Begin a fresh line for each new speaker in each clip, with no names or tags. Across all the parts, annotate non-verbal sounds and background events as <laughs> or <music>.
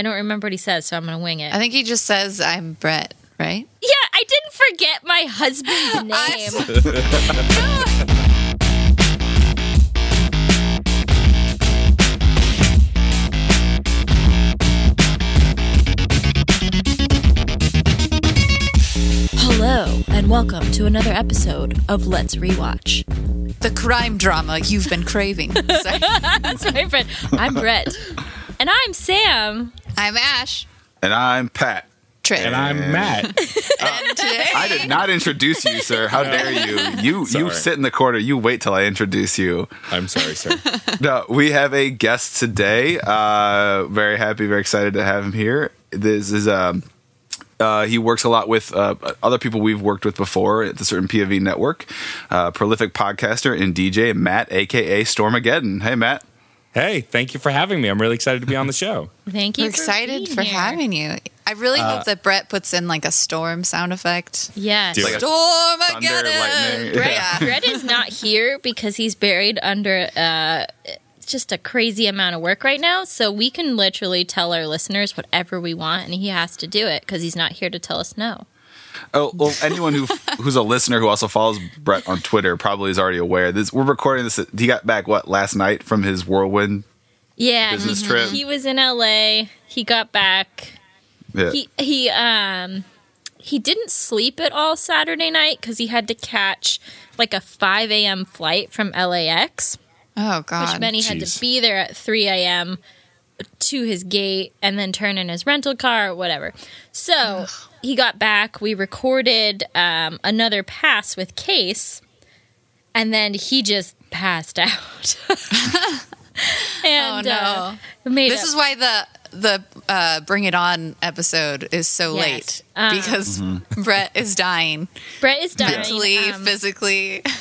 I don't remember what he says, so I'm gonna wing it.
I think he just says, I'm Brett, right?
yeah, I didn't forget my husband's <laughs> name. <laughs> Hello, and welcome to another episode of Let's Rewatch.
The crime drama you've been craving. <laughs> Sorry.
That's my friend. I'm Brett. And I'm Sam.
I'm Ash.
And I'm Pat.
Tripp.
And I'm Matt. <laughs>
And today,
I did not introduce you, sir. How dare you? You you sit in the corner. You wait till I introduce you.
I'm sorry, sir. <laughs>
No, we have a guest today. Uh, very happy, very excited to have him here. This is um. Uh, he works a lot with uh, other people we've worked with before at the certain POV network. Uh, prolific podcaster and DJ Matt, aka Stormageddon. Hey, Matt.
Hey, thank you for having me. I'm really excited to be on the show. <laughs>
Thank you.
we're excited
being
for
here.
having you. I really
Uh,
hope that Brett puts in like a storm sound effect.
Yes.
Do
Like a
Storm
thunder, lightning.
Brett,
Yeah. <laughs>
Brett is not here because he's buried under uh, just a crazy amount of work right now. So we can literally tell our listeners whatever we want, and he has to do it because he's not here to tell us no.
Oh, well, anyone who <laughs> who's a listener who also follows Brett on Twitter probably is already aware. This we're recording this. He got back what last night from his whirlwind.
Yeah,
Business
he,
trip.
he was in LA. He got back.
Yeah.
He he um he didn't sleep at all Saturday night because he had to catch like a 5 a.m. flight from LAX.
Oh, God.
which meant he had to be there at 3 a.m. to his gate and then turn in his rental car or whatever. So he got back. We recorded um, another pass with Case, and then he just passed <laughs> out. <laughs> and
Oh, no.
uh, made
this
up-
is why the the uh, Bring It On episode is so
Yes.
late
Um,
because Brett is dying
Brett is dying.
mentally,
Um,
physically. <laughs>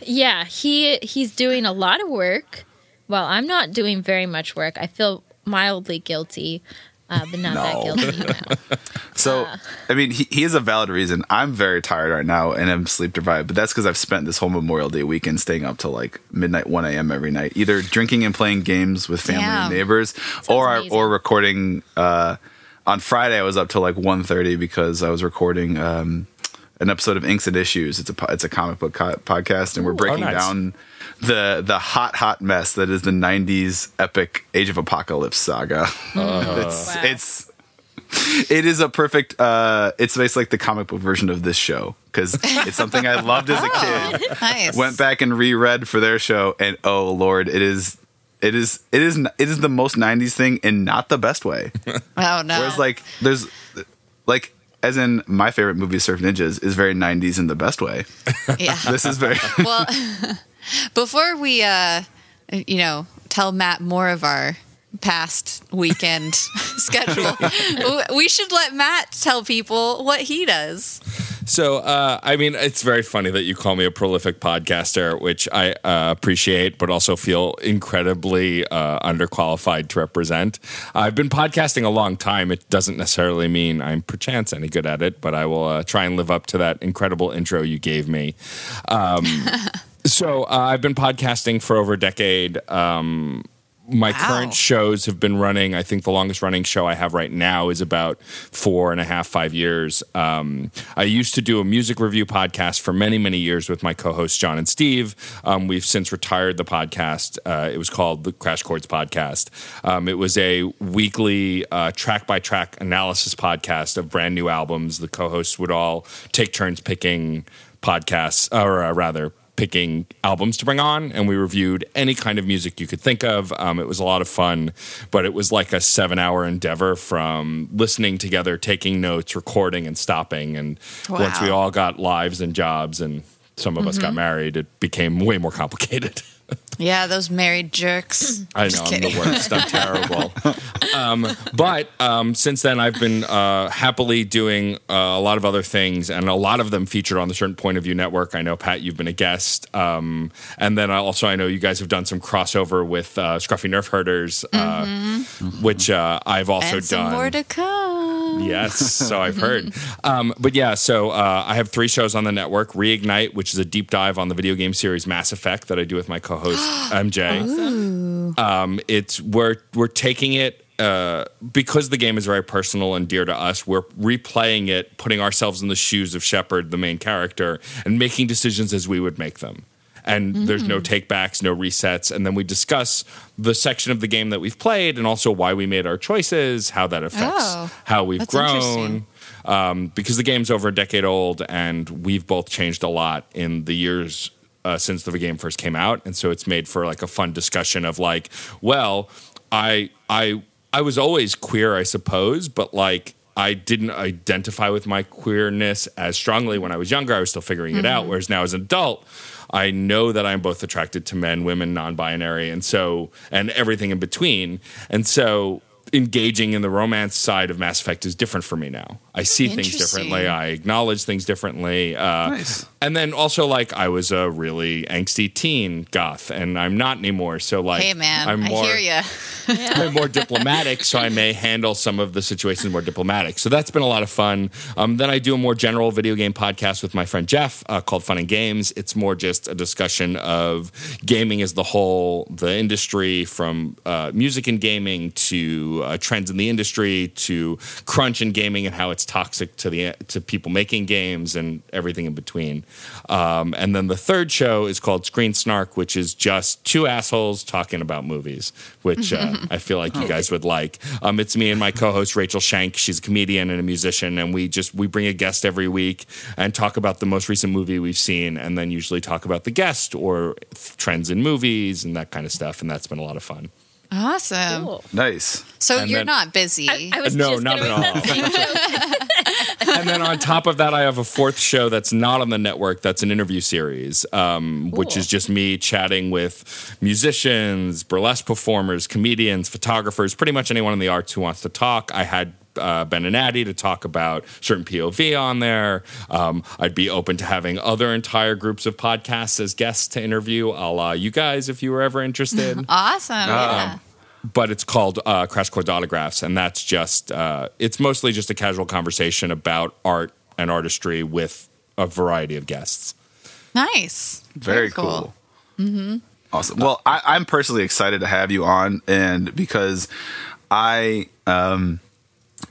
Yeah, he he's doing a lot of work. Well, I'm not doing very much work. I feel mildly guilty, uh, but not that
No.
guilty now. <laughs>
So,
uh.
I mean, he, he has a valid reason. I'm very tired right now and I'm sleep deprived, but that's because I've spent this whole Memorial Day weekend staying up till like midnight, 1 a.m. every night, either drinking and playing games with family
Damn.
and neighbors, or
amazing.
or recording. Uh, on Friday, I was up till like 1.30 because I was recording um, an episode of Inks and Issues. It's a po- it's a comic book co- podcast, and we're breaking
nice.
down the the hot hot mess that is the 90s epic Age of Apocalypse saga. it's
Wow.
it's it is a perfect uh it's basically like the comic book version of this show because it's something i loved as a <laughs> kid
nice.
went back and reread for their show and oh lord it is it is it is it is the most 90s thing in not the best way
Oh, no.
whereas like there's like as in my favorite movie surf ninjas is very 90s in the best way
yeah. <laughs>
this is very <laughs>
well, <laughs> before we, uh, you know, tell Matt more of our past weekend schedule, we should let Matt tell people what he does.
So, uh, I mean, it's very funny that you call me a prolific podcaster, which I uh, appreciate, but also feel incredibly uh, underqualified to represent. I've been podcasting a long time. It doesn't necessarily mean I'm perchance any good at it, but I will uh, try and live up to that incredible intro you gave me. Um, <laughs> so, uh, I've been podcasting for over a decade. Um, my
Wow.
current shows have been running. I think the longest running show I have right now is about four and a half, five years. Um, I used to do a music review podcast for many, many years with my co hosts, John and Steve. Um, we've since retired the podcast. Uh, it was called the Crash Chords Podcast. Um, it was a weekly track by track analysis podcast of brand new albums. The co hosts would all take turns picking podcasts, or uh, rather, picking albums to bring on, and we reviewed any kind of music you could think of. Um, it was a lot of fun, but it was like a seven hour endeavor from listening together, taking notes, recording, and stopping. And once we all got lives and jobs, and some of us got married, it became way more complicated. <laughs>
Yeah, those married jerks. <clears throat>
I know I'm the worst. I'm <laughs> terrible. um, but um, since then, I've been uh, happily doing uh, a lot of other things, and a lot of them featured on the Certain Point of View Network. I know Pat, you've been a guest, um, and then also I know you guys have done some crossover with uh, Scruffy Nerf Herders, uh, which uh, I've also
Mm-hmm. and some
done.
more to come.
Yes, so I've heard. <laughs> Um, but yeah, so uh, I have three shows on the network: Reignite, which is a deep dive on the video game series Mass Effect that I do with my co-host MJ. Um, it's we're we're taking it uh, because the game is very personal and dear to us, we're replaying it, putting ourselves in the shoes of Shepard, the main character, and making decisions as we would make them. And there's no takebacks, no resets. And then we discuss the section of the game that we've played and also why we made our choices, how that affects
Oh,
how we've grown. Um, because the game's over a decade old and we've both changed a lot in the years uh, since the game first came out. And so it's made for like a fun discussion of like, well, I, I, I was always queer, I suppose, but like I didn't identify with my queerness as strongly when I was younger. I was still figuring it out. Whereas now as an adult, I know that I'm both attracted to men, women, non-binary, and so and everything in between. And so engaging in the romance side of Mass Effect is different for me now. I see things differently. I acknowledge things differently. Uh,
Nice.
And then also like I was a really angsty teen goth, and I'm not anymore. So like,
Hey man,
I'm
I
more,
hear you. <laughs>
I'm more diplomatic, so I may handle some of the situations more diplomatic. So that's been a lot of fun. Um, then I do a more general video game podcast with my friend Jeff uh, called Fun and Games. It's more just a discussion of gaming as the whole, the industry from uh, music and gaming to uh, trends in the industry to crunch in gaming and how it's toxic to the to people making games and everything in between. Um, and then the third show is called Screen Snark, which is just two assholes talking about movies, which uh, <laughs> I feel like you guys would like. Um, it's me and my co-host Rachel Shank. She's a comedian and a musician, and we just we bring a guest every week and talk about the most recent movie we've seen, and then usually talk about the guest or trends in movies and that kind of stuff. And that's been a lot of fun.
Awesome.
Cool.
Nice.
So
And
you're
then-
not busy.
I, I was
No,
just
not at
make that same joke.
and then on top of that, I have a fourth show that's not on the network. That's an interview series, um, which is just me chatting with musicians, burlesque performers, comedians, photographers, pretty much anyone in the arts who wants to talk. I had. Uh, ben and Addie to talk about certain POV on there. Um, I'd be open to having other entire groups of podcasts as guests to interview, a la you guys, if you were ever interested <laughs>
awesome. yeah.
but it's called uh, Crash Course Autographs, and that's just uh, it's mostly just a casual conversation about art and artistry with a variety of guests.
Nice.
Very, cool. Mm-hmm. Awesome. Well, I, I'm personally excited to have you on, and because I um,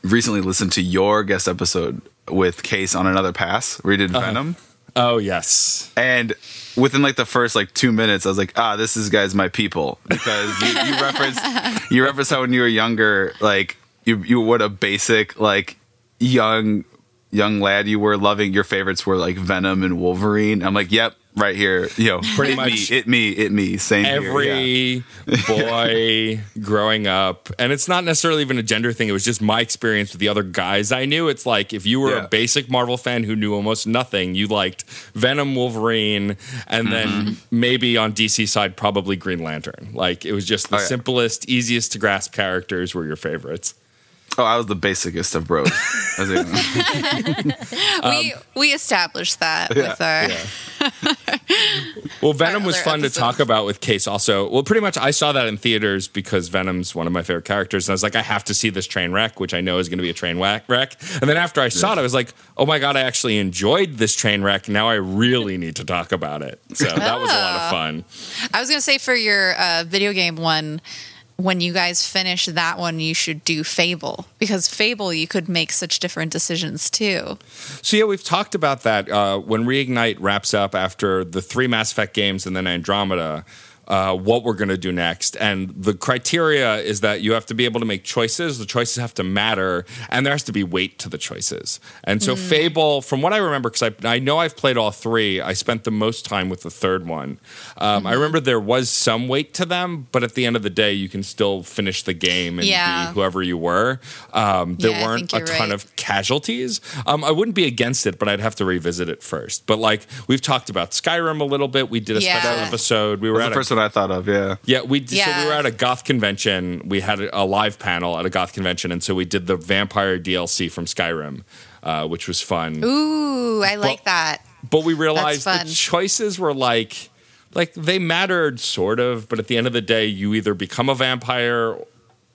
recently listened to your guest episode with Case on another pass, where you did Venom,
Oh yes,
and within like the first like two minutes, I was like, ah, this is guys my people. Because you, you <laughs> referenced you referenced how when you were younger, like you you what a basic like young young lad you were loving your favorites were like Venom and Wolverine. I'm like, yep, right here, you <laughs> know,
Pretty
it
much
me, it me, it me, same here, yeah.
every <laughs> boy growing up, and it's not necessarily even a gender thing. It was just my experience with the other guys I knew. It's like if you were
Yeah.
a basic Marvel fan who knew almost nothing, you liked Venom, Wolverine, and
Mm-hmm.
then maybe on DC side probably Green Lantern. Like it was just the
Oh, yeah.
simplest, easiest to grasp characters were your favorites.
Oh, I was the basicest of bros. I was like, <laughs>
we we established that with our <laughs>
Well, Venom
Our
was
other
fun to talk about with Case also. Well, pretty much I saw that in theaters because Venom's one of my favorite characters. And I was like, I have to see this train wreck, which I know is going to be a train whack- wreck. And then after I saw it, I was like, oh my God, I actually enjoyed this train wreck. Now I really need to talk about it. So that was a lot of fun.
I was gonna say for your uh, video game one, when you guys finish that one, you should do Fable because Fable you could make such different decisions too.
So yeah, we've talked about that. Uh, when Reignite wraps up after the three Mass Effect games and then Andromeda, uh, what we're going to do next, and the criteria is that you have to be able to make choices. The choices have to matter, and there has to be weight to the choices. And so Fable, from what I remember, because I, I know I've played all three, I spent the most time with the third one. Um, I remember there was some weight to them, but at the end of the day, you can still finish the game and
Yeah.
be whoever you were. Um, there
Yeah,
weren't a ton
right.
of casualties. Um, I wouldn't be against it, but I'd have to revisit it first. But like we've talked about Skyrim a little bit. We did a
Yeah.
special episode. We were at
the
a,
first one I thought of. Yeah.
yeah, we did, so we were at a goth convention. We had a, a live panel at a goth convention, and so we did the vampire DLC from Skyrim, uh, which was fun.
Ooh, I like that.
But we realized
That's
the choices were like like they mattered sort of, but at the end of the day, you either become a vampire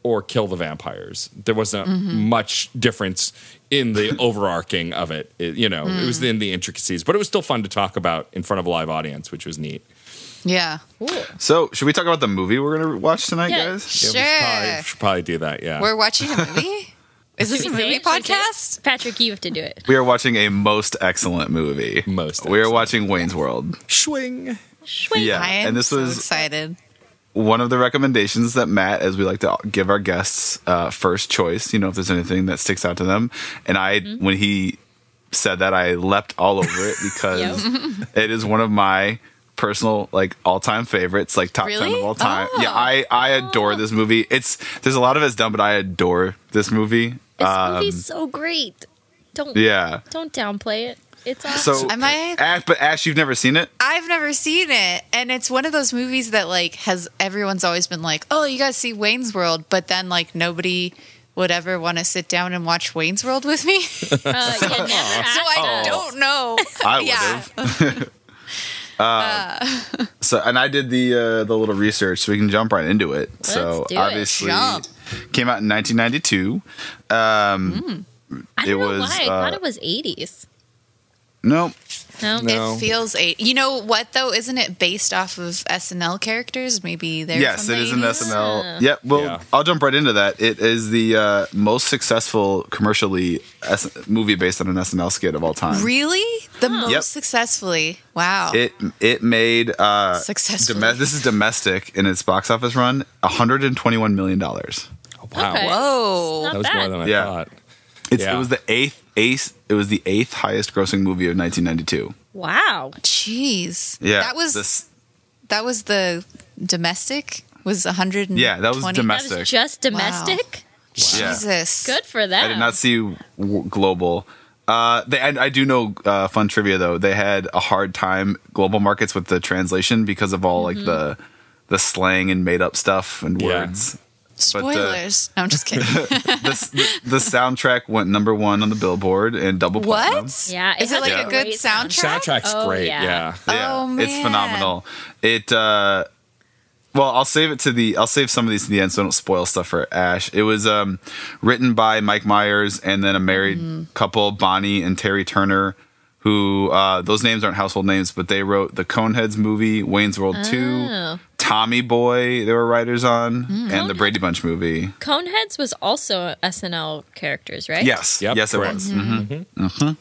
or kill the vampires. There wasn't
Mm-hmm.
much difference in the <laughs> overarching of it. It- you know, it
Mm.
was in the intricacies, but it was still fun to talk about in front of a live audience, which was neat.
Yeah.
Cool.
So, should we talk about the movie we're going to watch tonight,
Yeah.
guys?
Yeah, we
Sure.
should probably, should probably do that. Yeah.
We're watching a movie? <laughs> Is this a movie
it? Should we say it?
podcast?
Patrick, you have to do it.
We are watching a most excellent movie.
Most
We are watching Wayne's World.
Swing.
Swing.
Yeah,
I am
and this
so
was
excited.
one of the recommendations that Matt, as we like to give our guests uh, first choice, you know, if there's anything that sticks out to them. And I,
Mm-hmm.
when he said that, I leapt all over it because <laughs> it is one of my personal like all-time favorites like top 10 of all time
Oh.
yeah i i adore this movie it's there's a lot of it's done but i adore this movie
This
Um,
movie's so great. Don't
yeah
don't downplay it. It's awesome.
so
am I
Ash, but ash you've never seen it
I've never seen it, and it's one of those movies that like has everyone's always been like, "Oh, you guys see Wayne's World," but then like nobody would ever want to sit down and watch Wayne's World with me. <laughs> <laughs> so
uh, yeah, never asked
I
us.
don't know.
I would
Yeah. <laughs>
have. so, and I did the uh, the little research, so we can jump right into it. so,
do it.
obviously,
Jump.
came out in 1992. Um,
I don't know
was,
why. I
uh,
thought it was 80s.
No,
No.
No.
It feels eight. You know what though? Isn't it based off of SNL characters? Maybe there's
yes, it is an
SNL.
SNL. Yep. Well,
Yeah.
I'll jump right into that. It is the uh, most successful commercially S- movie based on an SNL skit of all time.
Really, the most
Yep.
successfully. Wow.
It it made uh,
Successfully.
dome- this is domestic in its box office run, 121 million dollars.
Wow.
Okay.
Whoa.
That was
bad.
more than I
Yeah.
thought.
It's,
Yeah.
It was the eighth ace. It was the eighth highest grossing movie of 1992.
Wow.
Jeez.
Yeah,
That was
this-
that was the domestic was 100
Yeah, that was
That
domestic.
was just domestic.
Yeah.
Jesus.
Good for them.
I did not see w- global. Uh, they, I, I do know uh, fun trivia though. They had a hard time global markets with the translation because of all
Mm-hmm.
like the the slang and made up stuff and
Yeah.
words. But, uh,
Spoilers. no, I'm just kidding. <laughs>
the, the, the soundtrack went number one on the Billboard and double platinum.
what?
Yeah, it
Is it like
a
a good soundtrack?
Soundtrack's
Oh,
great.
yeah.
Yeah.
Yeah,
Oh,
it's phenomenal. It uh well, I'll save it to the I'll save some of these to the end so I don't spoil stuff for Ash. It was um written by Mike Myers and then a married
Mm-hmm.
couple, Bonnie and Terry Turner, who uh those names aren't household names, but they wrote the Coneheads movie, Wayne's World
Oh.
2, Tommy Boy, there were writers on,
Mm.
and the Brady Bunch movie.
Coneheads was also SNL characters, right?
Yes.
Yep,
yes it was.
Mm-hmm.
Mhm.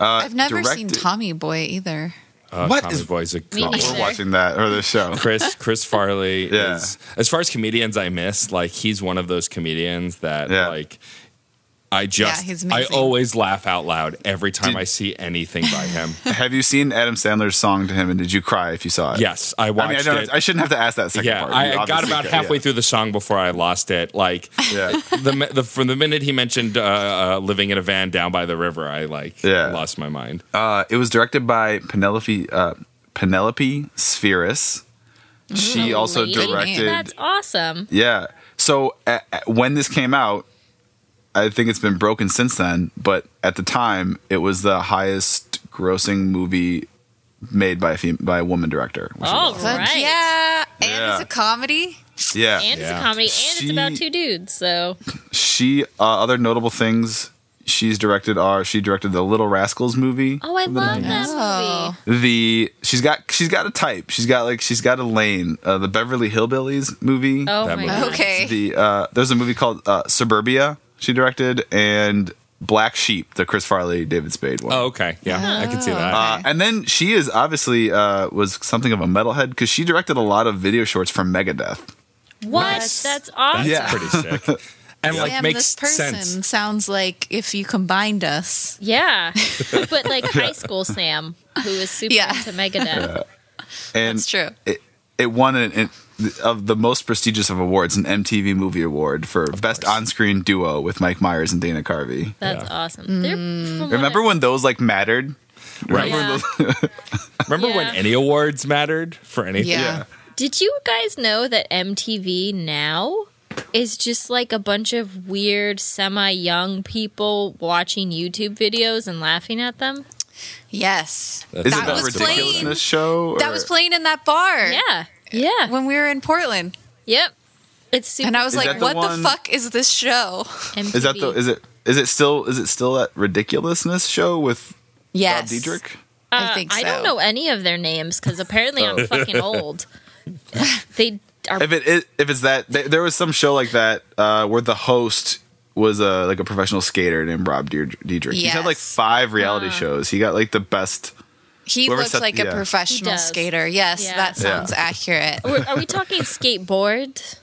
Uh,
I've never seen Tommy Boy either.
Uh,
What
Tommy
is-
Boy's a
Me.
We're watching that or the show.
Chris Chris Farley <laughs>
Yeah.
is as far as comedians I miss, like he's one of those comedians that
Yeah.
like I just
he's
I always laugh out loud every time
Did-
I see anything by him. <laughs>
Have you seen Adam Sandler's song to him and did you cry if you saw it?
yes, I
I
watched
mean, I, don't,
it.
I shouldn't have to ask that second
yeah,
part.
I
You
got about
could,
halfway
yeah.
through the song before I lost it. Like
Yeah. <laughs>
the, the from the minute he mentioned uh, uh, living in a van down by the river, I like
Yeah.
lost my mind.
Uh, it was directed by Penelope uh, Penelope Spheeris. She also directed.
That's awesome.
Yeah. So a a- when this came out, I think it's been broken since then. But at the time, it was the highest grossing movie made by a fem- by a woman director. which
Oh,
awesome.
Right.
yeah, and
Yeah.
it's a comedy.
yeah.
And it's a comedy, and
She-
it's about two dudes. So
she uh, other notable things she's directed are she directed the Little Rascals movie.
oh, I love that
Oh.
movie.
The she's got she's got a type. She's got like she's got a lane. Uh, the Beverly Hillbillies movie.
Oh
That
my
movie.
god.
Okay.
The uh, there's a movie called uh, Suburbia. She directed and Black Sheep, the Chris Farley David Spade one.
Oh, okay, yeah, I can see that.
Uh, and then she is obviously uh, was something of a metalhead because she directed a lot of video shorts for Megadeth.
What?
Nice.
That's awesome.
Yeah.
Pretty sick. <laughs> And like
Sam,
makes
this person
sense.
sounds like if you combined us.
Yeah. <laughs> but like high school Sam, who is super
Yeah.
into Megadeth.
And
That's true.
It, it won an, an, of the most prestigious of awards, an MTV Movie Award for best on-screen duo with Mike Myers and Dana Carvey.
That's
Yeah.
awesome. They're mm. from what
Remember when those like mattered?
Right.
Yeah. <laughs>
Remember when
Yeah.
any awards mattered for anything?
Yeah.
Did you guys know that MTV now is just like a bunch of weird semi young people watching YouTube videos and laughing at them?
Yes.
That's
Is
That
that
was
ridiculousness
playing-
show?
That was playing in that bar
Yeah. Yeah.
when we were in Portland.
Yep. It's super
And I was
Is
like,
the
what
one-
the fuck is this show?
MTV.
Is that the? Is it? Is it still? Is it still that ridiculousness show with
Yes.
Bob Diedrich?
I think so.
I don't know any of their names because apparently
Oh.
I'm fucking old. <laughs> They are.
If it is, if it's that, th- there was some show like that uh, where the host was a like a professional skater named Rob Dier- Diedrich. He had like five reality
Ah.
shows. He got like the best.
He
Whoever
looks
set-
like
yeah.
a professional skater. Yes,
Yeah.
that sounds
Yeah.
accurate.
Are are we talking skateboard?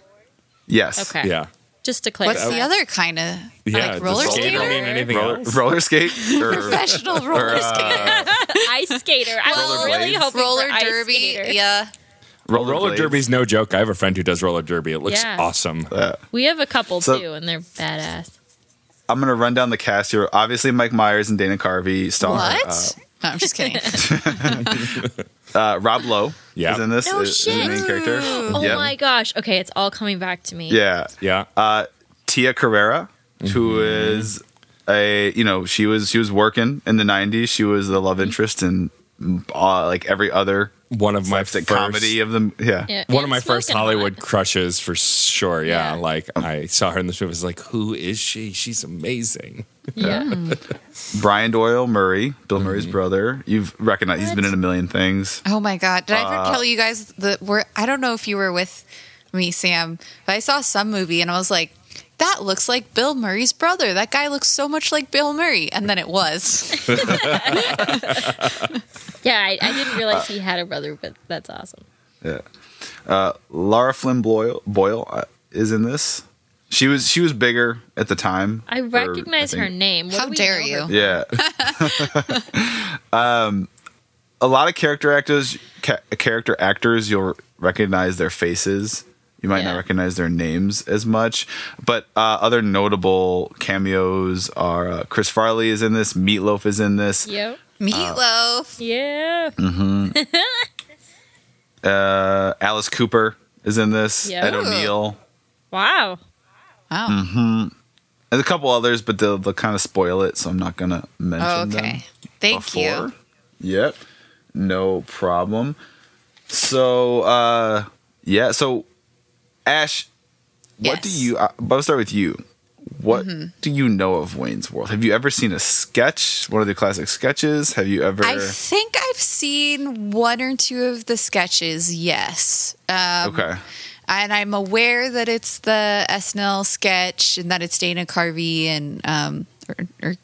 Yes.
Okay.
Yeah.
Just to clarify.
What's the other kind of
Yeah.
like roller
skater
skater?
mean anything
Roller,
else?
roller skate <laughs> or
Professional roller
or, uh,
skater, <laughs>
ice skater. I was really hoping
roller
for ice
derby.
skater.
Yeah,
Roller, roller derby's no joke. I have a friend who does roller derby. It looks
Yeah.
awesome.
Yeah.
We have a couple
So-
too, and they're badass.
I'm gonna run down the cast here. Obviously, Mike Myers and Dana Carvey star.
what? no, I'm just kidding.
Uh, <laughs> uh, Rob Lowe
Yeah.
is in this.
No
is, is the
shit.
main character.
Oh
Yeah.
my gosh. Okay, it's all coming back to me.
Yeah.
Yeah.
uh, Tia Carrere, who
Mm-hmm.
is a you know she was she was working in the '90s. She was the love interest in uh, like every other
One of my
slapstick
first,
comedy of them. Yeah,
Yeah,
One of
and
my first Hollywood
Hot.
crushes for sure. Yeah.
Yeah.
Like I saw her in this movie. I was like, who is she? She's amazing.
Yeah.
Brian Doyle Murray, Bill Murray's
Mm-hmm.
brother. You've recognized he's been in a million things.
Oh my god! Did I
Uh,
ever tell you guys that we're? I don't know if you were with me, Sam, but I saw some movie and I was like, "That looks like Bill Murray's brother. That guy looks so much like Bill Murray." And then it was. <laughs>
Yeah, I, I didn't realize he had a brother, but that's awesome.
Yeah, uh, Lara Flynn Boyle, Boyle uh, is in this. She was she was bigger at the time.
I
or,
recognize her name. What
How
do
dare you.
Yeah. <laughs> um, a lot of character actors, ca- character actors, you'll recognize their faces. You might
Yeah.
not recognize their names as much, but uh, other notable cameos are uh, Chris Farley is in this, Meatloaf is in this,
Yep.
Meatloaf.
Yeah. <laughs>
uh, Alice Cooper is in this,
Yeah.
Ed O'Neill,
Wow.
Wow.
and a couple others, but they'll, they'll kind of spoil it, so I'm not gonna mention
Oh,
them.
okay. Thank
before.
you.
Yep. No problem. So, uh, yeah. So, Ash, what do you? Uh, but I'll start with you. What
Mm-hmm.
do you know of Wayne's World? Have you ever seen a sketch? One of the classic sketches? Have you ever?
I think I've seen one or two of the sketches. Yes. Um,
okay.
and I'm aware that it's the SNL sketch and that it's Dana Carvey and um or, or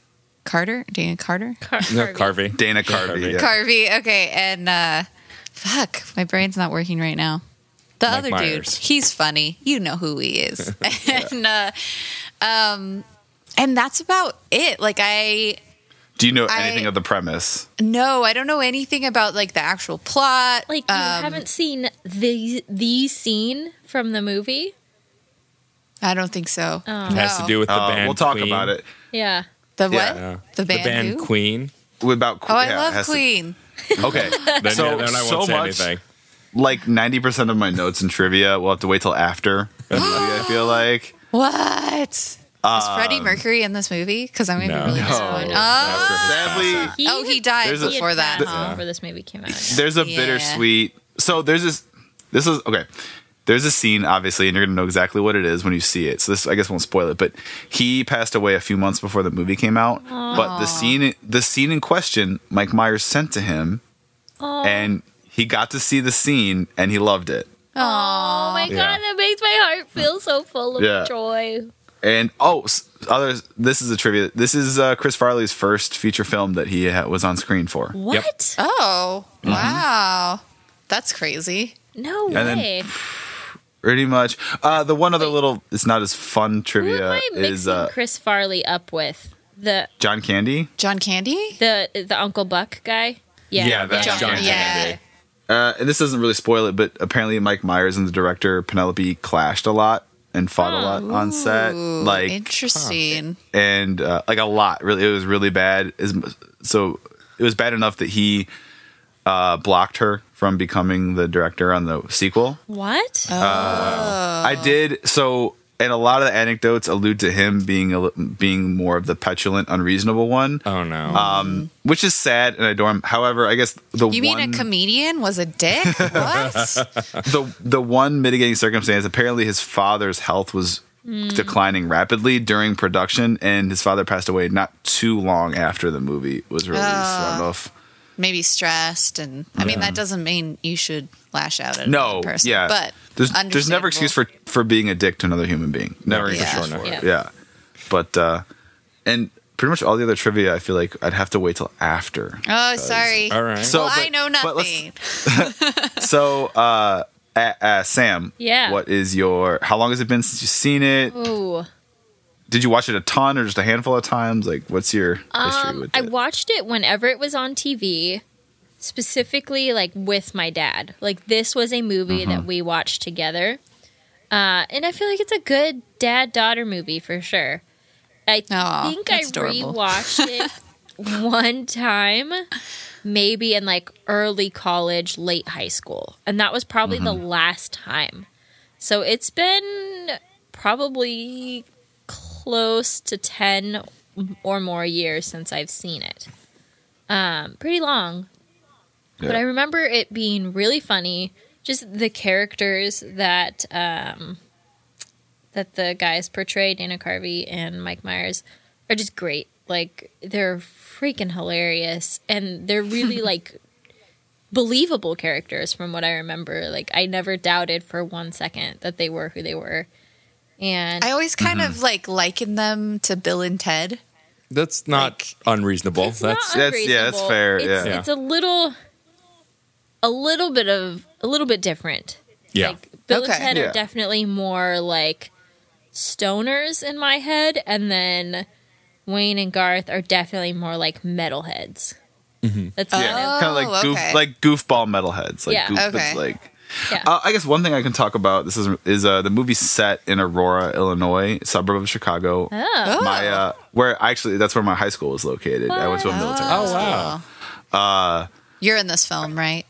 Carter, Dana Carter, <laughs>
Car-
No, Carvey.
Dana Carvey. Yeah.
Carvey. Okay, and uh fuck, my brain's not working right now. The
Mike
other
Myers.
dude, he's funny. You know who he is, <laughs> <laughs> and uh, um, and that's about it. Like I
do you know
I-
anything of the premise?
no, I don't know anything about like the actual plot.
Like you
Um,
haven't seen the the scene from the movie?
I don't think so.
Oh.
It has to do with the
Uh,
band.
we'll talk
Queen.
about it.
Yeah.
The what?
Yeah.
Yeah.
The band?
Queen.
About
Oh, I
yeah,
love
has to-
Queen.
okay. <laughs>
Then,
So-
yeah, then I won't
so
say
much-
anything.
Like ninety percent of my notes in trivia, we'll have to wait till after. <gasps> the movie, I feel like.
What? Is Freddie um, Mercury in this movie? Because I'm gonna
No.
be really
No.
disappointed.
After
Oh,
Sadly,
passing.
Oh, he died
There's a-
before that,
passed
huh?
Before this movie came out.
there's a
Yeah.
bittersweet. So there's this. This is okay. There's a scene, obviously, and you're gonna know exactly what it is when you see it. So this, I guess, won't spoil it. But he passed away a few months before the movie came out. But the scene, the scene in question, Mike Myers sent to him, and he got to see the scene, and he loved it.
Oh my
Yeah.
god, that makes my heart feel so full of
Yeah.
joy.
And oh, s- others. This is a trivia. This is uh, Chris Farley's first feature film that he ha- was on screen for.
What?
Oh, wow. That's crazy.
No
And then-
way.
Pretty much. Uh, the one other
Wait.
little, it's not as fun
Who am
trivia
I mixing
is uh,
Chris Farley up with? The
John Candy.
John Candy?
the the Uncle Buck guy? Yeah.
Yeah, that's
John-
John
yeah.
Uh, and this doesn't really spoil it, but apparently Mike Myers and the director Penelope clashed a lot and fought a lot on set, like
interesting.
and uh, like a lot. Really, it was really bad. Is so it was bad enough that he uh, blocked her from becoming the director on the sequel.
What?
Oh.
I did so, and a lot of the anecdotes allude to him being a, being more of the petulant, unreasonable one,
Oh no.
um, which is sad and I adore him. However, I guess the
You mean a comedian was a dick? <laughs> what?
the the one mitigating circumstance apparently his father's health was declining rapidly during production and his father passed away not too long after the movie was released so I don't know if
maybe stressed, and I mean that doesn't mean you should lash out at
No,
person.
yeah,
but
there's there's never excuse for for being a dick to another human being. Never
for
excuse
sure
for it.
Yeah.
Yeah, but uh, and pretty much all the other trivia, I feel like I'd have to wait till after.
Oh, sorry.
All right.
So-
well, I know nothing. <laughs>
So, uh, uh, uh, Sam,
Yeah.
what is your? How long has it been since you've seen it?
Ooh.
Did you watch it a ton or just a handful of times? Like, what's your history
Um,
with
I watched it whenever it was on TV, specifically like with my dad. Like this was a movie
Uh-huh.
that we watched together, uh, and I feel like it's a good dad daughter movie for sure. I
Aw,
think I
that's adorable.
rewatched it <laughs> one time, maybe in like early college, late high school, and that was probably the
Mm-hmm.
last time. So it's been probably close to 10 or more years since I've seen it. Um, pretty long. But I remember it being really funny. Just the characters that um, that the guys portray, Dana Carvey and Mike Myers, are just great. Like they're freaking hilarious, and they're really <laughs> like believable characters from what I remember. Like I never doubted for one second that they were who they were. And
I always kind mm-hmm. of like liken them to Bill and Ted.
That's not
Like-
unreasonable.
It's
That's
not
That's- yeah, that's fair,
It's,
yeah.
it's a little, a little bit of a little bit different.
yeah.
Like Bill
Okay.
and Ted
Yeah.
are definitely more like stoners in my head, and then Wayne and Garth are definitely more like metalheads. Mm-hmm. That's kind
yeah,
of
kind of like
Oh,
goof,
okay.
like goofball metalheads. Like
Yeah.
goof,
Okay.
like.
Yeah.
Uh, I guess one thing I can talk about this is is uh, the movie set in Aurora, Illinois, suburb of Chicago.
oh,
My uh, where actually that's where my high school was located. I went to a military.
Oh wow.
Uh,
You're in this film, right?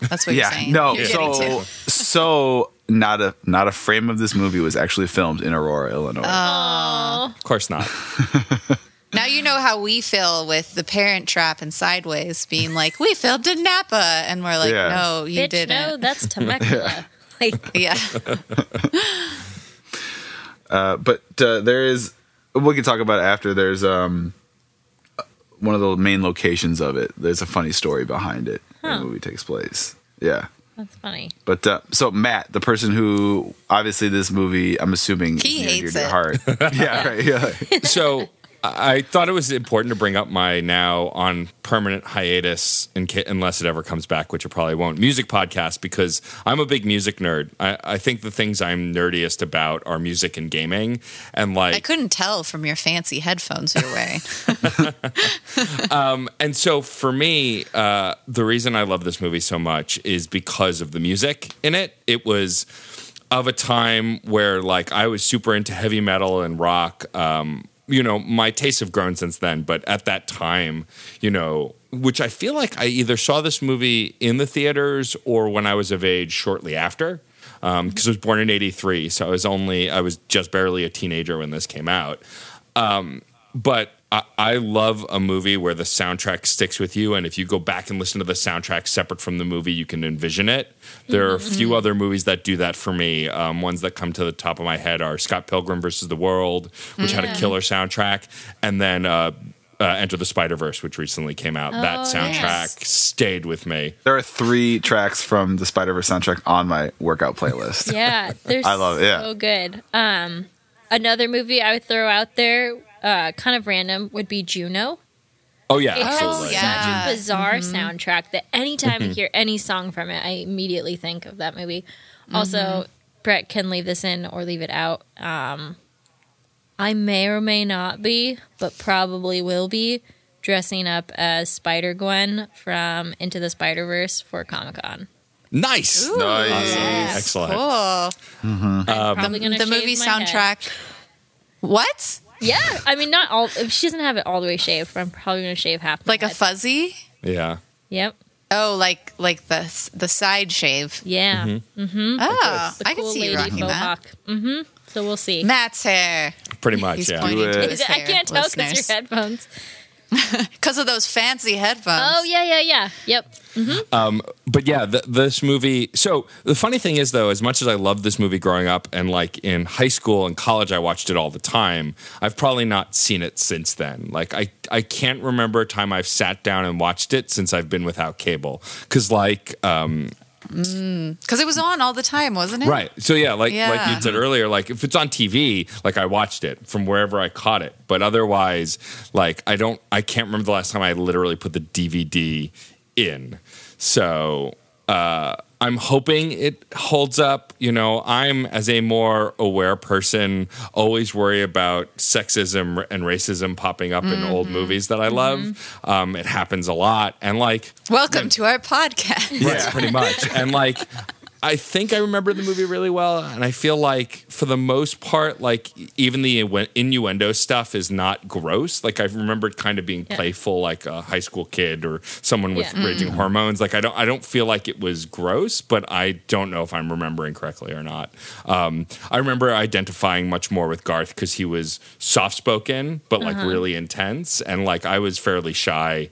That's what
yeah,
you're saying.
no.
You're
So so not a not a frame of this movie was actually filmed in Aurora, Illinois.
Aw.
Of course not. <laughs>
Now you know how we feel with the Parent Trap and Sideways being like, we filmed in Napa, and we're like,
Yeah.
no, you
bitch,
didn't.
no, that's <laughs> Temecula. like, <laughs>
Yeah, <laughs>
Uh, but uh, there is we can talk about it after. There's um one of the main locations of it. There's a funny story behind it.
Huh.
The movie takes place. Yeah.
that's funny.
But uh, so Matt, the person who obviously this movie, I'm assuming
He
is
hates
dear
it.
your heart. yeah, right. Yeah.
so I thought it was important to bring up my now on permanent hiatus, ca- unless it ever comes back, which it probably won't. Music podcast because I'm a big music nerd. I, I think the things I'm nerdiest about are music and gaming, and like
I couldn't tell from your fancy headphones you're wearing. <laughs>
and so for me, uh, the reason I love this movie so much is because of the music in it. It was of a time where like I was super into heavy metal and rock. Um, you know, my tastes have grown since then, but at that time, you know, which I feel like I either saw this movie in the theaters or when I was of age shortly after. Um, because I was born in '83, so I was only I was just barely a teenager when this came out um, but I, I love a movie where the soundtrack sticks with you, and if you go back and listen to the soundtrack separate from the movie, you can envision it. There are a few other movies that do that for me. Um, ones that come to the top of my head are Scott Pilgrim versus the World, which had a killer soundtrack, and then uh, uh, Enter the Spider Verse, which recently came out. that
Oh,
soundtrack
yes.
stayed with me.
There are three tracks from the Spider Verse soundtrack on my workout playlist.
Yeah, they're <laughs>
I love it, yeah.
so good. Um, another movie I would throw out there, uh, kind of random, would be Juno.
Oh yeah,
It has
absolutely.
yeah.
such a bizarre soundtrack that anytime
Mm-hmm.
I hear any song from it, I immediately think of that movie. Also,
Mm-hmm.
Brett can leave this in or leave it out. Um, I may or may not be, but probably will be dressing up as Spider Gwen from Into the Spider Verse for Comic Con.
Nice.
Nice.
Excellent.
Cool.
I'm probably
The,
gonna
the
shave
movie
my head.
soundtrack. What?
Yeah, I mean, not all. If she doesn't have it all the way shaved, but I'm probably gonna shave half. my
Like a
head.
fuzzy?
Yeah.
Yep.
Oh, like like the the side shave.
Yeah.
Mm-hmm.
Oh,
The
I can
cool
see you
lady
rocking
faux
that.
hawk. Mm-hmm. So we'll see.
Matt's hair.
Pretty much.
He's
yeah.
pointing to
it.
his
I
hair,
can't tell because
listeners.
your headphones. <laughs>
Because of those fancy headphones.
Oh yeah, yeah, yeah. Yep.
but yeah, th- this movie. So the funny thing is, though, as much as I loved this movie growing up, and like in high school and college, I watched it all the time. I've probably not seen it since then. Like I, I can't remember a time I've sat down and watched it since I've been without cable. Because like, um,
Because it was on all the time, wasn't it?
right. So yeah, like like you said earlier, like if it's on TV, like I watched it from wherever I caught it. But otherwise, like I don't, I can't remember the last time I literally put the DVD in. So uh, I'm hoping it holds up. You know, I'm as a more aware person, always worry about sexism and racism popping up in old movies that I love. Um, it happens a lot, and like
Welcome to our podcast.
Right, pretty much. And like, I think I remember the movie really well, and I feel like for the most part, like even the innuendo stuff is not gross. Like I remembered kind of being playful, like a high school kid or someone with
Yeah.
raging hormones. Like I don't, I don't feel like it was gross, but I don't know if I'm remembering correctly or not. Um, I remember identifying much more with Garth because he was soft spoken, but like really intense, and like I was fairly shy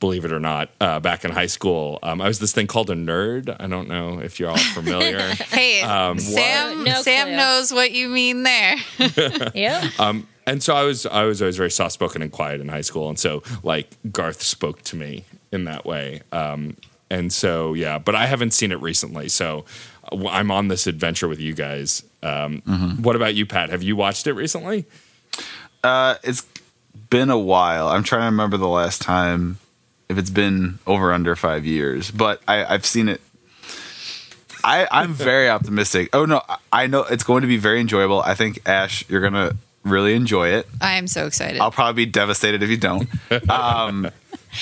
believe it or not, uh, back in high school. Um, I was this thing called a nerd. I don't know if you're all familiar. <laughs>
Hey,
Um,
Sam.
No
Sam
clue.
knows what you mean there. <laughs>
Yeah.
and so I was, I was always very soft spoken and quiet in high school. And so like Garth spoke to me in that way. Um, and so, yeah, but I haven't seen it recently. So uh, I'm on this adventure with you guys. Um, What about you, Pat? Have you watched it recently?
Uh, it's been a while. I'm trying to remember the last time, if it's been over under five years, but I, I've seen it. I, I'm very <laughs> optimistic. Oh no, I- I know it's going to be very enjoyable. I think Ash, you're gonna really enjoy it.
I am so excited.
I'll probably be devastated if you don't. Um, I,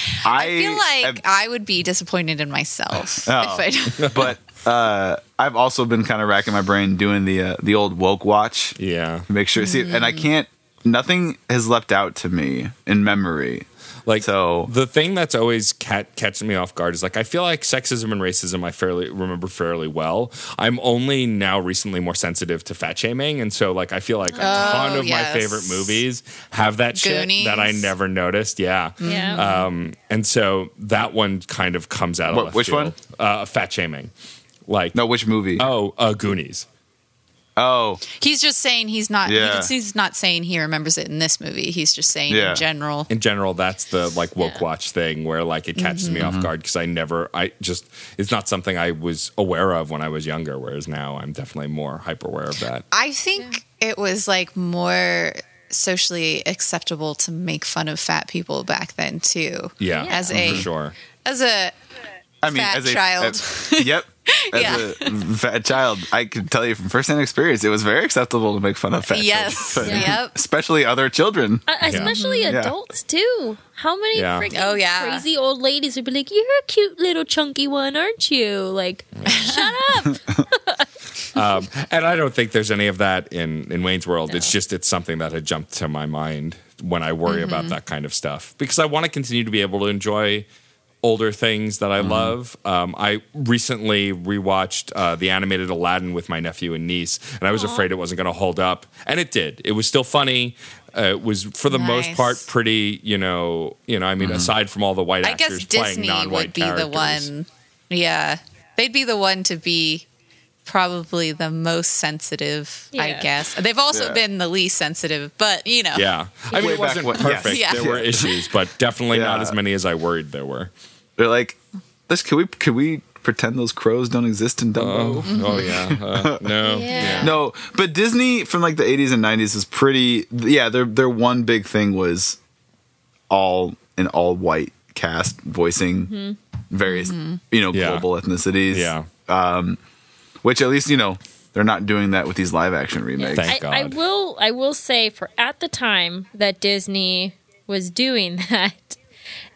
<laughs>
I feel like
have-
I would be disappointed in myself <laughs>
Oh.
if I.
but uh, I've also been kind of racking my brain doing the uh, the old woke watch.
Yeah.
Make sure see, and I can't. Nothing has leapt out to me in memory.
Like
So-
the thing that's always cat catching me off guard is like I feel like sexism and racism I fairly remember fairly well. I'm only now recently more sensitive to fat shaming, and so like I feel like a ton of
Oh, yes.
my favorite movies have that shit that I never noticed. Yeah.
Yeah.
Um, and so that one kind of comes out of
What-
left
which
field. Uh, fat shaming. Like
No, which movie?
oh, uh, Goonies.
Oh,
He's just saying he's not.
Yeah.
He's, he's not saying he remembers it in this movie. He's just saying
Yeah.
in general.
in general that's the like woke
Yeah.
watch thing where like it catches me
Mm-hmm.
off guard because i never i just it's not something i was aware of when i was younger whereas now i'm definitely more hyper aware of that
I think it was like more socially acceptable to make fun of fat people back then too.
yeah,
As
for
a
sure
as a
I mean,
Fat
as a
child.
as- yep. <laughs> As
Yeah.
a fat child, I can tell you from firsthand experience, it was very acceptable to make fun of fat
Yes.
children, <laughs>
Yep. <laughs>
especially other children.
Uh, especially
Yeah.
adults too. How many
Yeah.
freaking
Oh, yeah.
crazy old ladies would be like, "You're a cute little chunky one, aren't you?" Like, shut up.
and i don't think there's any of that in in wayne's world it's just it's something that had jumped to my mind when i worry
Mm-hmm.
about that kind of stuff because i want to continue to be able to enjoy older things that I
Mm-hmm.
love. Um, I recently rewatched uh, the animated Aladdin with my nephew and niece, and I was afraid it wasn't going to hold up, and it did. It was still funny. Uh, it was for the most part pretty, you know, you know. I mean, aside from all the white
I
actors
guess
playing
Disney
non-white
would be
characters.
the one. Yeah, they'd be the one to be probably the most sensitive. I guess they've also
Yeah.
been the least sensitive, but you know,
Yeah, I mean,
Way
it wasn't
when-
perfect.
yes.
There were issues, but definitely not as many as I worried there were.
They're like, "Let's can we can we pretend those crows don't exist in Dumbo?"
Oh, <laughs> oh yeah, uh, no, <laughs>
Yeah.
yeah.
No, but Disney from like the 80s and 90s was pretty. Yeah, their their one big thing was all an all white cast voicing mm-hmm. various mm-hmm. you know
Yeah.
global ethnicities.
yeah.
Um, which at least you know they're not doing that with these live action remakes.
Thank
I, I will. I will say, for at the time that Disney was doing <laughs> that,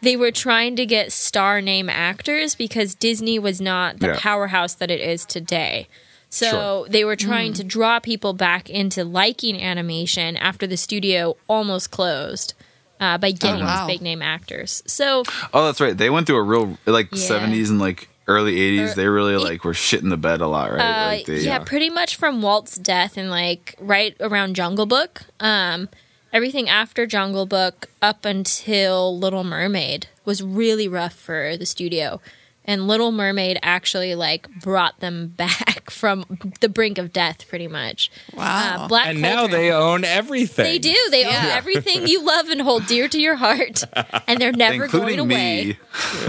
they were trying to get star name actors because Disney was not the
Yeah.
powerhouse that it is today. So
Sure.
they were trying to draw people back into liking animation after the studio almost closed uh, by getting
wow.
these big name actors. So
Oh, that's right. They went through a real like
Yeah.
70s and like early 80s.
Or-
they really like were shitting the bed a lot, right?
Uh,
like they,
yeah, pretty much from Walt's death and like right around Jungle Book. Um, everything after Jungle Book up until Little Mermaid was really rough for the studio. And Little Mermaid actually like brought them <laughs> back from the brink of death, pretty much.
Wow.
Uh, Black
And now they own everything.
they do. They own everything you love and hold dear to your heart, and they're never going
including
away.
me.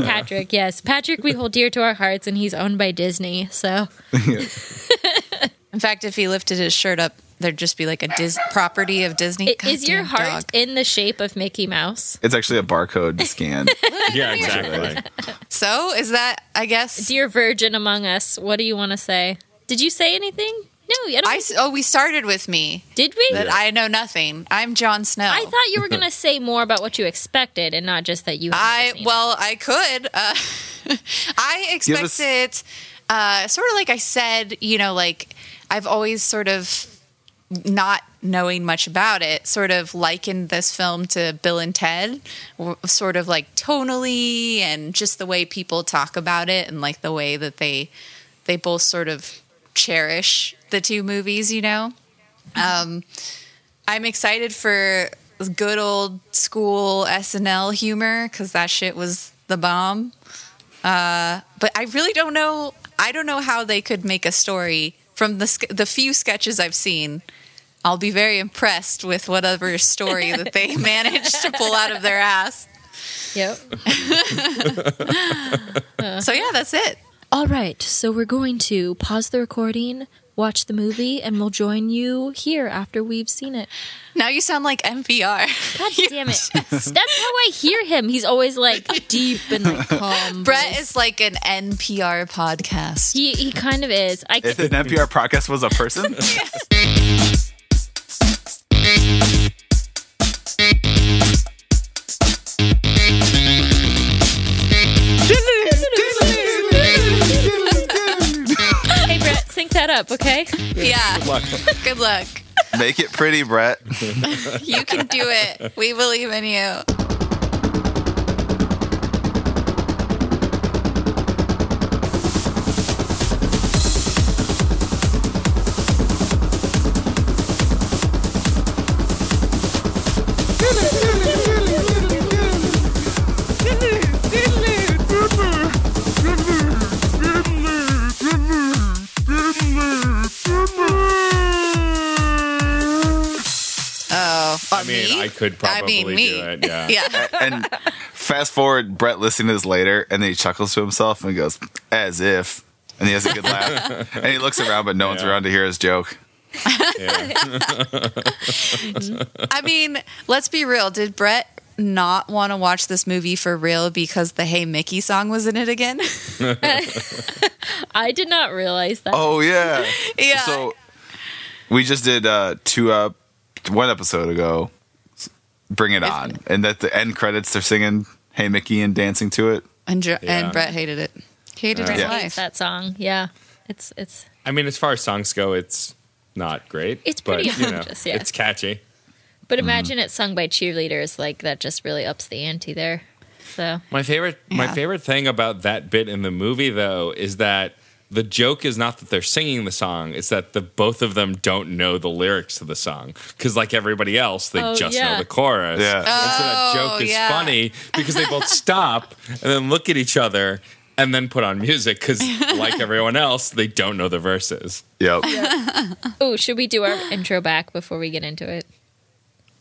Patrick, yes, Patrick, we hold dear to our hearts, and he's owned by Disney. So <laughs>
In fact, if he lifted his shirt up, there'd just be like a Dis- property of Disney.
I- is your heart
dog.
in the shape of Mickey Mouse?
It's actually a barcode <laughs> scan.
Yeah, exactly.
So is that? I guess.
Dear Virgin among us, what do you want to say? Did you say anything? No, I don't.
I s- oh, we started with me.
did we?
That I know nothing. I'm Jon Snow.
I thought you were going <laughs> to say more about what you expected and not just that you.
I
never seen
well, I could. Uh, <laughs> I
Give
expect it. Uh, sort of like I said, you know, like I've always sort of not knowing much about it, sort of likened this film to Bill and Ted, sort of like tonally and just the way people talk about it, and like the way that they they both sort of cherish the two movies. You know, um, I'm excited for good old school SNL humor because that shit was the bomb. Uh, but I really don't know. I don't know how they could make a story from the the few sketches I've seen. I'll be very impressed with whatever story that they <laughs> managed to pull out of their ass.
Yep. <laughs>
So yeah, that's it.
All right, so we're going to pause the recording, watch the movie, and we'll join you here after we've seen it.
Now you sound like NPR.
God damn it. <laughs> That's how I hear him. He's always like deep and like calm.
Brett
voice.
is like an NPR podcast.
He, he kind of is. I
if an NPR podcast was a person,
Hey <laughs> <laughs> that up, okay?
Yeah.
Good luck. <laughs>
Good luck.
make it pretty, Brett. <laughs>
You can do it. We believe in you.
I mean, I could
I
probably
mean, me.
do it. Yeah. <laughs>
Yeah.
And fast forward, Brett listening to this later, and then he chuckles to himself and goes, "As if," and he has a good laugh, <laughs> and he looks around, but no one's
Yeah.
around to hear his joke. <laughs>
I mean, let's be real. Did Brett not want to watch this movie for real because the Hey Mickey song was in it again?
I did not realize that.
Oh yeah.
yeah.
So we just did uh, two uh, one episode ago. Bring it on, and that the end credits they're singing "Hey Mickey" and dancing to it.
and, Dr-
Yeah.
and Brett hated it. Hated
Brett
his
Yeah.
life.
that song. Yeah. It's it's
I mean, as far as songs go, it's not great.
It's
but,
pretty
you know,
yeah.
It's catchy.
but mm-hmm. imagine it sung by cheerleaders, like that just really ups the ante there. So
My favorite, my favorite thing about that bit in the movie, though, is that the joke is not that they're singing the song; it's that the both of them don't know the lyrics to the song. Because, like everybody else, they
Oh,
just
yeah.
know the chorus.
Yeah.
And so that
Oh,
joke is
yeah.
funny because they both stop and then look at each other and then put on music because, <laughs> like everyone else, they don't know the verses.
Yep.
Oh, should we do our intro back before we get into it?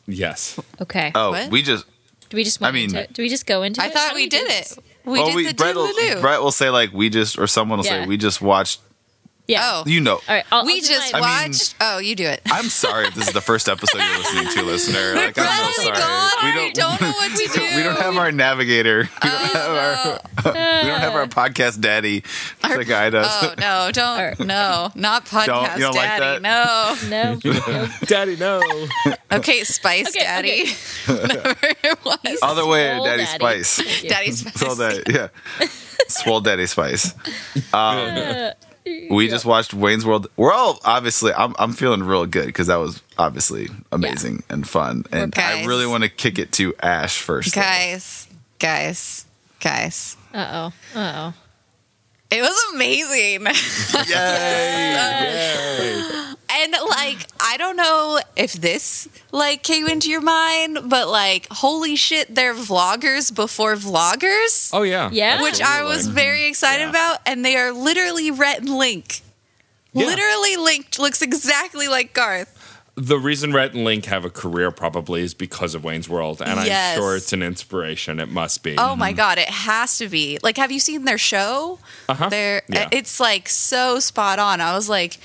Yes.
Okay.
Oh,
What?
we just.
do we just
I mean-
into it? Do we just go into it?
I
it?
thought
How
we did
this?
it. We
oh,
did
we
the
Brett will. Brett will say like we just, or someone will
Yeah.
say we just watched.
Yeah.
Oh.
You know.
All right. I'll,
we
I'll
just
my-
I mean-
watched. oh, you do it. <laughs>
I'm sorry if this is the first episode you're listening to, listener. Like, I'm
oh
so sorry.
God,
we don't.
don't know what to do. <laughs>
we don't have our navigator. We don't, oh, have,
Oh,
our, <laughs> we don't have our podcast daddy to guide us.
Oh no! Don't
Alright.
no, not podcast
Don't- you don't like
daddy.
that?
No.
no. no.
Daddy, no.
Okay, Spice
Okay,
Daddy. Whatever it was.
All the way Daddy
Daddy.
Spice.
Thank.
Daddy Spice.
So that yeah, swole Daddy Spice. Um, <laughs> we just watched Wayne's World. We're all obviously. I'm I'm feeling real good because that was obviously amazing and fun. And I
Guys.
really want to kick it to Ash first. though.
guys, guys, guys.
Uh oh. Uh oh.
It was amazing.
Yay! <laughs>
Yay.
And like, I don't know if this like came into your mind, but like, holy shit, they're vloggers before vloggers,
Oh yeah,
Yeah.
which I was very excited
Yeah.
about, and they are literally Rhett and Link.
Yeah.
Literally, Link looks exactly like Garth.
The reason Rhett and Link have a career probably is because of Wayne's World, and
Yes.
I'm sure it's an inspiration. It must be.
Oh my god, it has to be. Like, have you seen their show?
Uh-huh.
They're
Yeah.
it's like so spot on. I was like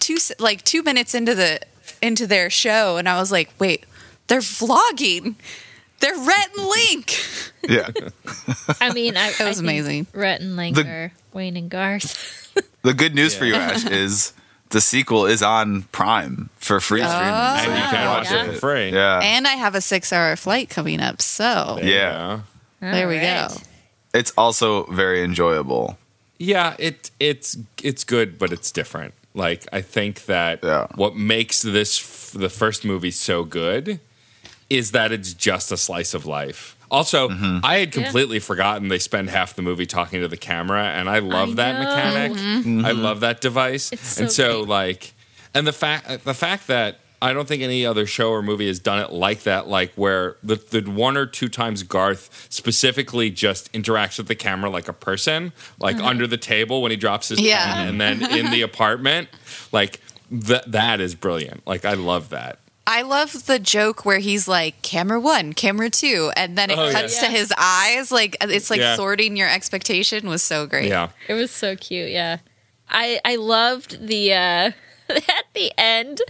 two like two minutes into the into their show, and I was like, wait, they're vlogging. They're Rhett and Link.
Yeah.
I mean, I, <laughs>
It was
I think
amazing.
Rhett and Link
The-
are Wayne and Garth.
The good news for you, Ash, is the sequel is on Prime for free oh. streaming.
and you oh, can
Oh,
watch
yeah.
it for free.
Yeah.
And I have a six hour flight coming up, so
Yeah.
there we go.
It's also very enjoyable.
Yeah, it it's it's good, but it's different. Like I think that
Yeah.
what makes this f- the first movie so good is that it's just a slice of life. Also,
Mm-hmm.
I had completely forgotten they spend half the movie talking to the camera, and I love
I
that
know.
mechanic.
Mm-hmm.
I love that device,
It's
and
so
so
great.
like, and the fact the fact that I don't think any other show or movie has done it like that. Like where the the one or two times Garth specifically just interacts with the camera like a person, like under the table when he drops his
Yeah.
pen, and then in the <laughs> apartment, like that that is brilliant. Like I love that.
I love the joke where he's like camera one, camera two, and then it
Oh,
cuts
yeah.
to his eyes. Like it's like
Yeah.
sorting your expectation was so great.
Yeah.
It was so cute, yeah. I I loved the uh <laughs> at the end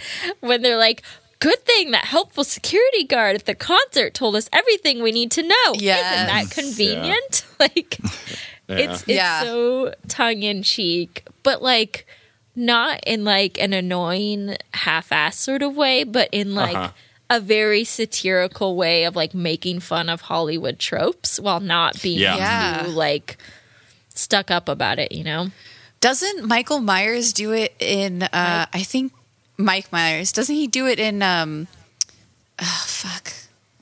when they're like, Good thing that helpful security guard at the concert told us everything we need to know. Yeah, isn't that
Yes.
convenient? <laughs> Like <laughs> it's it's
Yeah.
so tongue in cheek, but like not in like an annoying half-ass sort of way, but in like
Uh-huh.
a very satirical way of like making fun of Hollywood tropes while not being
Yeah.
Yeah.
too like stuck up about it, you know?
Doesn't Michael Myers do it in? Uh, I think Mike Myers doesn't he do it in? Um, oh fuck,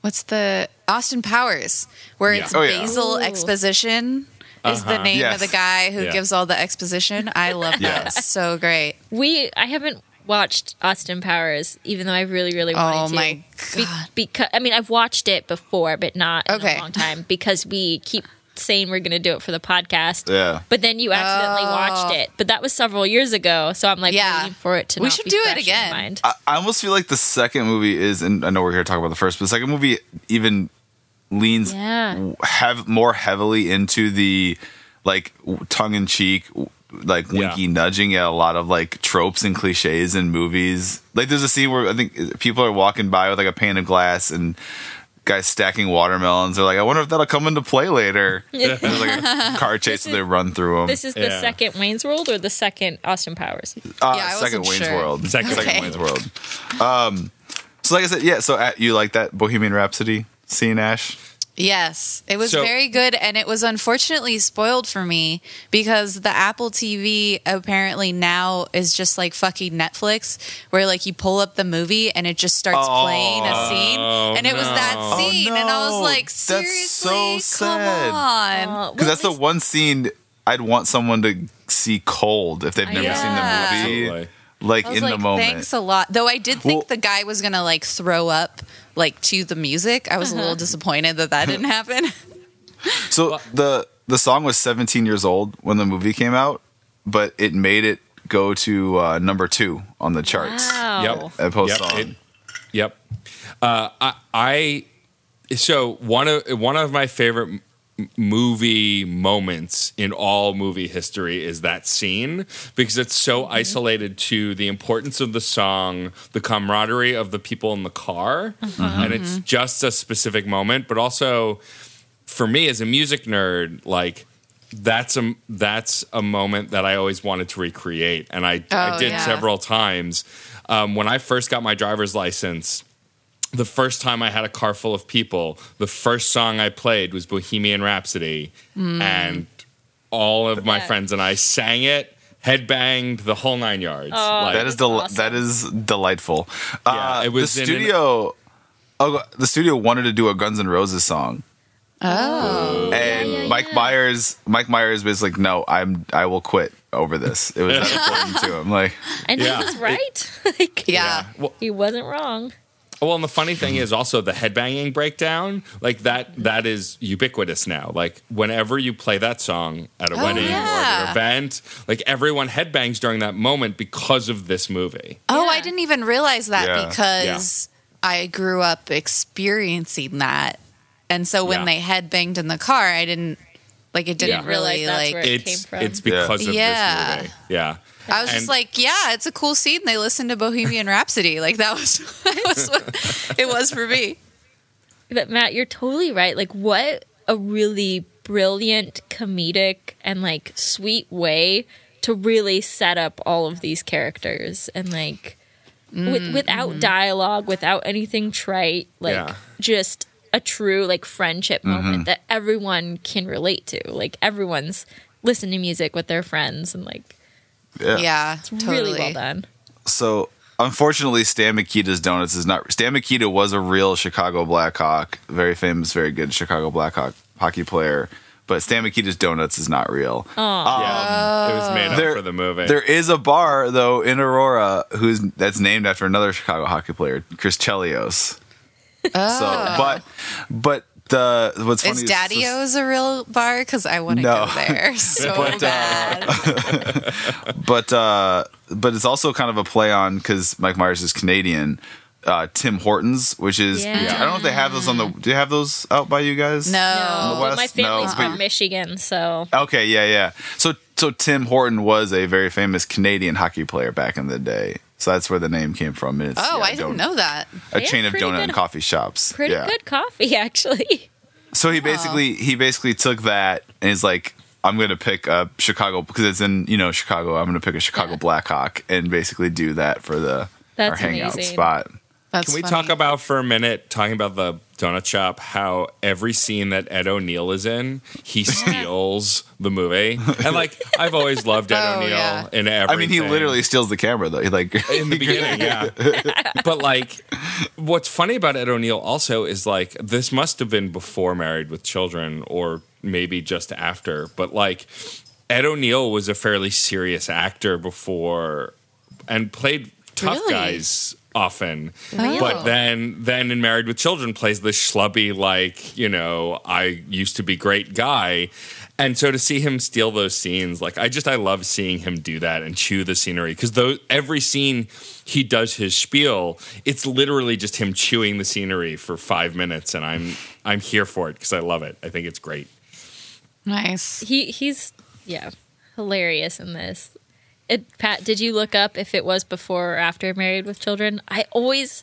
what's the Austin Powers where
Yeah.
it's
Oh, yeah.
Basil
Ooh.
Exposition is the
Uh-huh.
name
Yes.
of the guy who
Yeah.
gives all the exposition. I love
Yeah.
that. So great.
We I haven't watched Austin Powers, even though I really, really wanted
Oh
to.
my
Be-
god.
because I mean, I've watched it before, but not in
Okay.
a long time because we keep saying we're going to do it for the podcast.
Yeah.
But then you accidentally
Oh.
watched it. But that was several years ago, so I'm like
Yeah.
waiting for it to.
We
not
should
be
do it
fresh in
again.
I, I almost feel like the second movie is, and I know we're here to talk about the first, but the second movie even leans
Yeah.
have more heavily into the like tongue in cheek, like winky
Yeah.
nudging at a lot of like tropes and cliches in movies. Like there's a scene where I think people are walking by with like a pane of glass and guys stacking watermelons. They're like, I wonder if that'll come into play later. <laughs> There's like a <laughs> car chase and they run through them.
This is the
Yeah.
second Wayne's World or the second Austin Powers?
Uh,
Yeah,
second Wayne's
sure.
World.
Second
Okay.
Wayne's World. Um, so like I said, yeah. So at, you like that Bohemian Rhapsody scene, Ash?
Yes, it was
So-
very good, and it was unfortunately spoiled for me because the Apple TV apparently now is just like fucking Netflix, where like you pull up the movie and it just starts
Oh.
playing a scene, and it was that
no.
scene, and I was
no.
like,
That's so
seriously, come
sad.
on.
Uh,
Because
well,
that's the one scene I'd want someone to see cold if they've never
Yeah.
seen the movie,
Absolutely.
Like
I was
in
like,
the moment.
thanks a lot. Though I did think
Well-
the guy was gonna like throw up like to the music. I was a little disappointed that that didn't <laughs> happen.
So the the song was 17 years old when the movie came out, but it made it go to uh, number two on the charts.
Wow.
Yep.
At post
Yep.
song.
It- yep. Uh, I, I so one of one of my favorite m- movie moments in all movie history is that scene because it's so mm-hmm. isolated to the importance of the song, the camaraderie of the people in the car, mm-hmm. and it's mm-hmm. just a specific moment, but also for me as a music nerd, like that's a that's a moment that I always wanted to recreate, and I I
Oh,
did
yeah.
several times. Um, when I first got my driver's license, the first time I had a car full of people, the first song I played was Bohemian Rhapsody,
Mm.
and all of my
Yeah.
friends and I sang it, headbanged the whole nine yards.
Oh,
Like,
That is
That's
del-
awesome.
that is delightful.
Yeah,
uh,
it was
the
in an-
studio. oh, the studio wanted to do a Guns N' Roses song,
Oh.
and
yeah,
Mike
yeah.
Myers, Mike Myers was like, "No, I'm, I will quit over this." It was that <laughs> important to him. Like,
And
Yeah.
he was right. <laughs> like,
Yeah.
Well,
he wasn't wrong.
Well, and the funny thing is also the headbanging breakdown, like that that is ubiquitous now. Like whenever you play that song at a
Oh,
wedding or
yeah.
at an event, like everyone headbangs during that moment because of this movie.
Oh, I didn't even realize that
Yeah.
because I grew up experiencing that. And so when
Yeah.
they headbanged in the car, I didn't like it didn't
Yeah.
Really
that's
like
where- It
It's
came from.
it's because of
Yeah.
this movie. Yeah.
I was just like, yeah, it's a cool scene. They listened to Bohemian Rhapsody. Like that was <laughs> that was what it was for me.
But Matt, you're totally right. Like, what a really brilliant, comedic, and like sweet way to really set up all of these characters and like with, mm, without mm-hmm. dialogue, without anything trite, like
Yeah.
just a true like friendship moment mm-hmm. that everyone can relate to. Like everyone's listening to music with their friends and like
yeah.
Yeah, totally.
really well done.
So, unfortunately, Stan Mikita's Donuts is not. Stan Mikita was a real Chicago Blackhawk, very famous, very good Chicago Blackhawk hockey player. But Stan Mikita's Donuts is not real. Oh.
Um, yeah. it was made up
There-
for the movie.
There is a bar though in Aurora who's that's named after another Chicago hockey player, Chris Chelios.
Oh.
So, but but the what's funny
Is
is-
Daddy O's a real bar? Because I want to
No.
go there <laughs> so
But, uh,
bad. <laughs>
but uh, but it's also kind of a play on because Mike Myers is Canadian. Uh, Tim Hortons, which is
Yeah.
I don't know if they have those on the. Do you have those out by you guys?
no.
No, but my family's
No,
from
but-
Michigan, so
Okay, yeah, yeah. So so Tim Horton was a very famous Canadian hockey player back in the day. So that's where the name came from. And it's,
Oh,
yeah,
I didn't know that.
A
They
chain of donut
good-
and coffee shops.
pretty
yeah.
good coffee <laughs> actually.
So he basically he basically took that and he's like, I'm gonna pick a Chicago because it's in you know Chicago. I'm gonna pick a Chicago
Yeah.
Blackhawk and basically do that for the our hangout
amazing.
spot.
That's
Can we
funny.
talk about for a minute, talking about the donut shop, how every scene that Ed O'Neill is in, he steals the movie. And like, I've always loved Ed <laughs>
Oh,
O'Neill
yeah.
in everything.
I mean, he literally steals the camera though. He like
in the <laughs> beginning, yeah. <laughs> but like, what's funny about Ed O'Neill also is like this must have been before Married with Children, or maybe just after. But like, Ed O'Neill was a fairly serious actor before, and played tough
Really?
guys often.
Really?
But then, then in Married with Children, plays this schlubby like you know I used to be great guy. And so to see him steal those scenes, like I just I love seeing him do that and chew the scenery because those every scene he does his spiel, it's literally just him chewing the scenery for five minutes, and I'm I'm here for it because I love it. I think it's great.
Nice.
he he's yeah hilarious in this. It, Pat, did you look up if it was before or after Married with Children? I always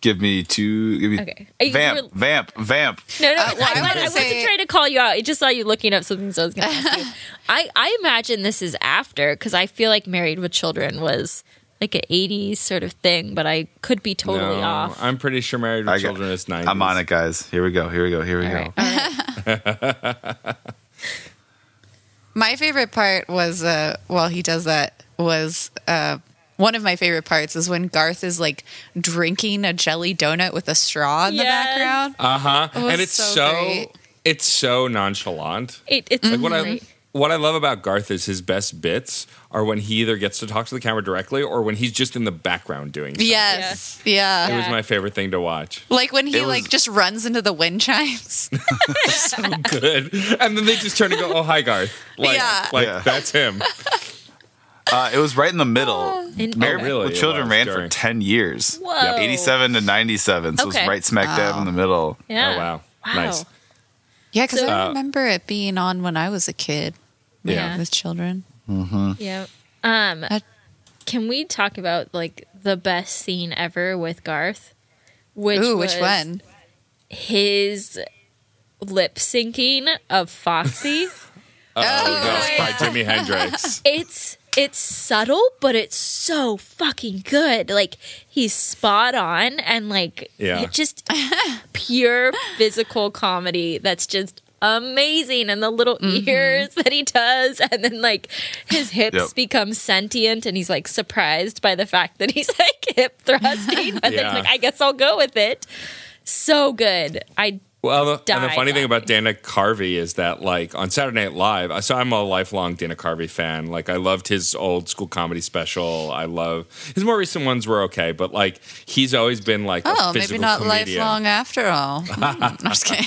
give me two. Give me
Okay.
Vamp,
were-
vamp, vamp.
no no.
Uh, well,
I,
I
I, wasn't
say-
trying to call you out. I just saw you looking up something, so I was going to ask you. <laughs> I I imagine this is after because I feel like Married with Children was like an '80s sort of thing, but I could be totally
No,
off.
I'm pretty sure Married with
I got-
Children is 90s.
I'm on it, guys. Here we go. Here we go. Here we
All
go.
right, all right. <laughs>
My favorite part was uh while he does that was uh one of my favorite parts is when Garth is like drinking a jelly donut with a straw in the background.
Uh huh. And it's
so
so, it's so nonchalant.
It, it's
Like what I
great.
What I love about Garth is his best bits are when he either gets to talk to the camera directly or when he's just in the background doing. Something.
Yes. Yeah.
It was my favorite thing to watch.
Like when he
It was-
like just runs into the wind chimes. <laughs>
so good. And then they just turn and go, "Oh, hi, Garth." Like,
Yeah.
like
Yeah.
that's him. <laughs>
Uh, it was right in the middle. <gasps>
In-
Married
oh,
really?
with
It
Children
was
ran
during-
for ten years.
Whoa.
87 to 97. So
Okay.
it's right smack dab
Wow.
in the middle.
Yeah.
Oh wow,
Wow.
nice.
yeah, because
So-
I
Uh,
remember it being on when I was a kid
Yeah.
with children.
Yeah. Um
That-
can we talk about like the best scene ever with Garth? Which
Ooh, which
was
one?
His lip syncing of Foxy. <laughs>
Oh,
Oh,
by Jimi Hendrix. <laughs>
it's it's subtle, but it's so fucking good. Like he's spot on and like
Yeah.
just pure physical comedy that's just amazing and the little
Mm-hmm.
ears <laughs> that he does and then like his <sighs> hips
Yep.
become sentient and he's like surprised by the fact that he's <laughs> like hip thrusting <laughs> and then he's like I guess I'll go with it. So good. I
Well, the, and the funny thing about. Dana Carvey is that, like, on Saturday Night Live, so I'm a lifelong Dana Carvey fan. Like, I loved his old school comedy special. I love his more recent ones were okay, but like, he's always been like, a
Oh, maybe not
comedian.
lifelong after all. <laughs> Hmm, I'm just kidding.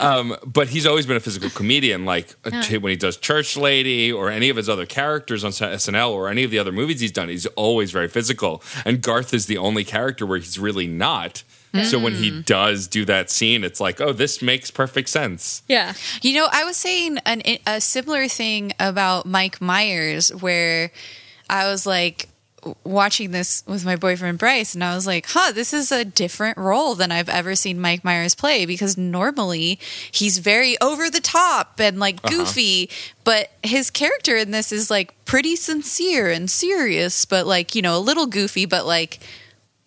<laughs>
but he's always been a physical comedian. Like t- when he does Church Lady or any of his other characters on SNL or any of the other movies he's done, he's always very physical. And Garth is the only character where he's really not. So when he mm. does do that scene, it's like, oh, this makes perfect sense.
Yeah.
You know, I was saying an, a similar thing about Mike Myers, where I was like watching this with my boyfriend Bryce, and I was like, huh, this is a different role than I've ever seen Mike Myers play because normally he's very over the top and like uh-huh. goofy, but his character in this is like pretty sincere and serious, but like, you know, a little goofy, but like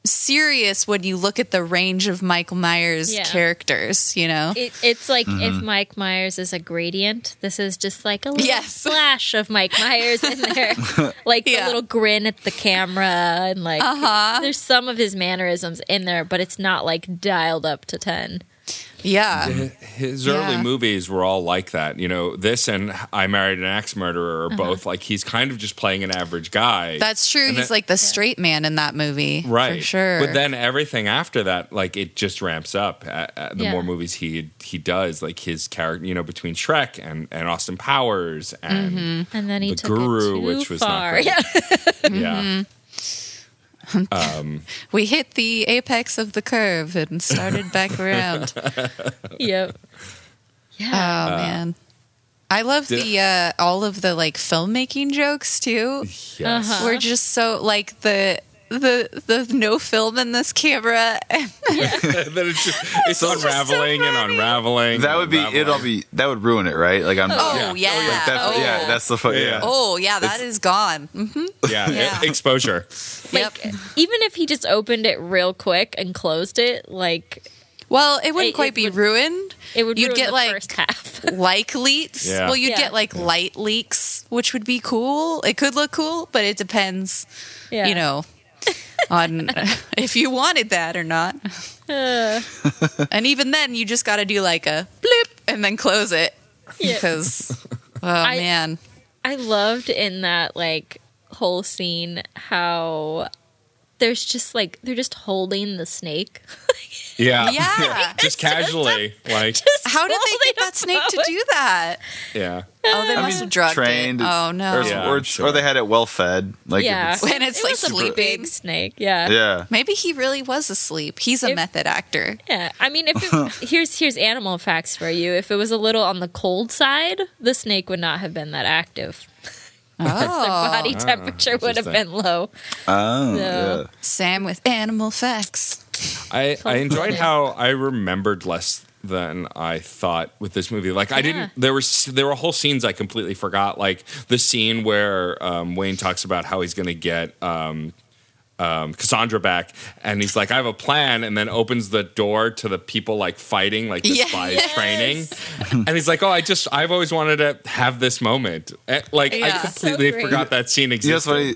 serious when you look at the range of Michael Myers
Yeah.
characters, you know?
It, it's like
Mm-hmm.
if Mike Myers is a gradient, this is just like a little
Yes. <laughs>
splash of Mike Myers in there. <laughs> like
Yeah.
the little grin at the camera and like
Uh-huh.
there's some of his mannerisms in there, but it's not like dialed up to 10.
Yeah.
His
Yeah.
early movies were all like that. You know, this and I Married an Axe Murderer are both like he's kind of just playing an average guy.
That's true.
And
He's
that-
like the straight man in that movie.
right
For sure.
but then everything after that like it just ramps up uh, uh, the
Yeah.
more movies he he does like his character you know between shrek and and austin powers and
Mm-hmm.
And then he
The
took
Guru,
it too
which was not
far.
great. <laughs>
Yeah.
yeah <laughs> <laughs>
we hit the apex of the curve and started back around. <laughs>
yep. Yeah.
Oh
Yeah.
man. I love the uh all of the like filmmaking jokes too.
yes
Uh-huh.
We're just so like the the the no film in this camera. <laughs> <laughs>
then it's just it's unraveling and unraveling
That would be
unraveling.
it'll be that would ruin it, right? Like I'm.
Oh
Yeah.
yeah.
Like that,
oh.
Yeah, that's the fu-
Yeah.
yeah.
Oh yeah, that
It's-
is gone. Mhm.
yeah,
Yeah.
exposure
Like
Yep.
even if he just opened it real quick and closed it, like
Well, it wouldn't
It-
quite
it
be
would-
ruined.
it would
You'd
ruin
get
the
like
first <laughs> half.
like leaks.
Yeah.
Well, you'd
Yeah.
get like light leaks, which would be cool. It could look cool, but it depends,
yeah.
you know, <laughs> on if you wanted that or not.
Uh, <laughs>
And even then, you just got to do like a blip and then close it
Yeah.
because, <laughs> oh
I-
man,
I loved in that like whole scene how there's just like they're just holding the snake.
Yeah
Yeah. <laughs>
just casually <laughs> like
how did they get that snake to do that?
yeah
Oh, they
I
must
mean,
have drugged
trained.
it. Oh no,
Or,
Yeah,
or,
sure.
or they had it well fed. Like
yeah,
it's-
When it's,
It
like,
was a
sleeping.
snake. Yeah.
yeah.
maybe he really was asleep. He's a
If-
method actor.
Yeah, I mean, if it, <laughs> here's here's animal facts for you. If it was a little on the cold side, the snake would not have been that active.
Oh,
Their body oh, temperature would have been low.
Oh,
No.
yeah.
Sam with animal facts.
I, I enjoyed how I remembered less than I thought with this movie. Like I
Yeah.
didn't. There were there were whole scenes I completely forgot. Like the scene where um, Wayne talks about how he's going to get. Um, um, Cassandra back, and he's like, "I have a plan," and then opens the door to the people like fighting, like the
Yeah.
spies training, and he's like, "Oh, I just, I've always wanted to have this moment." Eh, Like I completely
So
forgot that scene
You know
existed.
what's funny?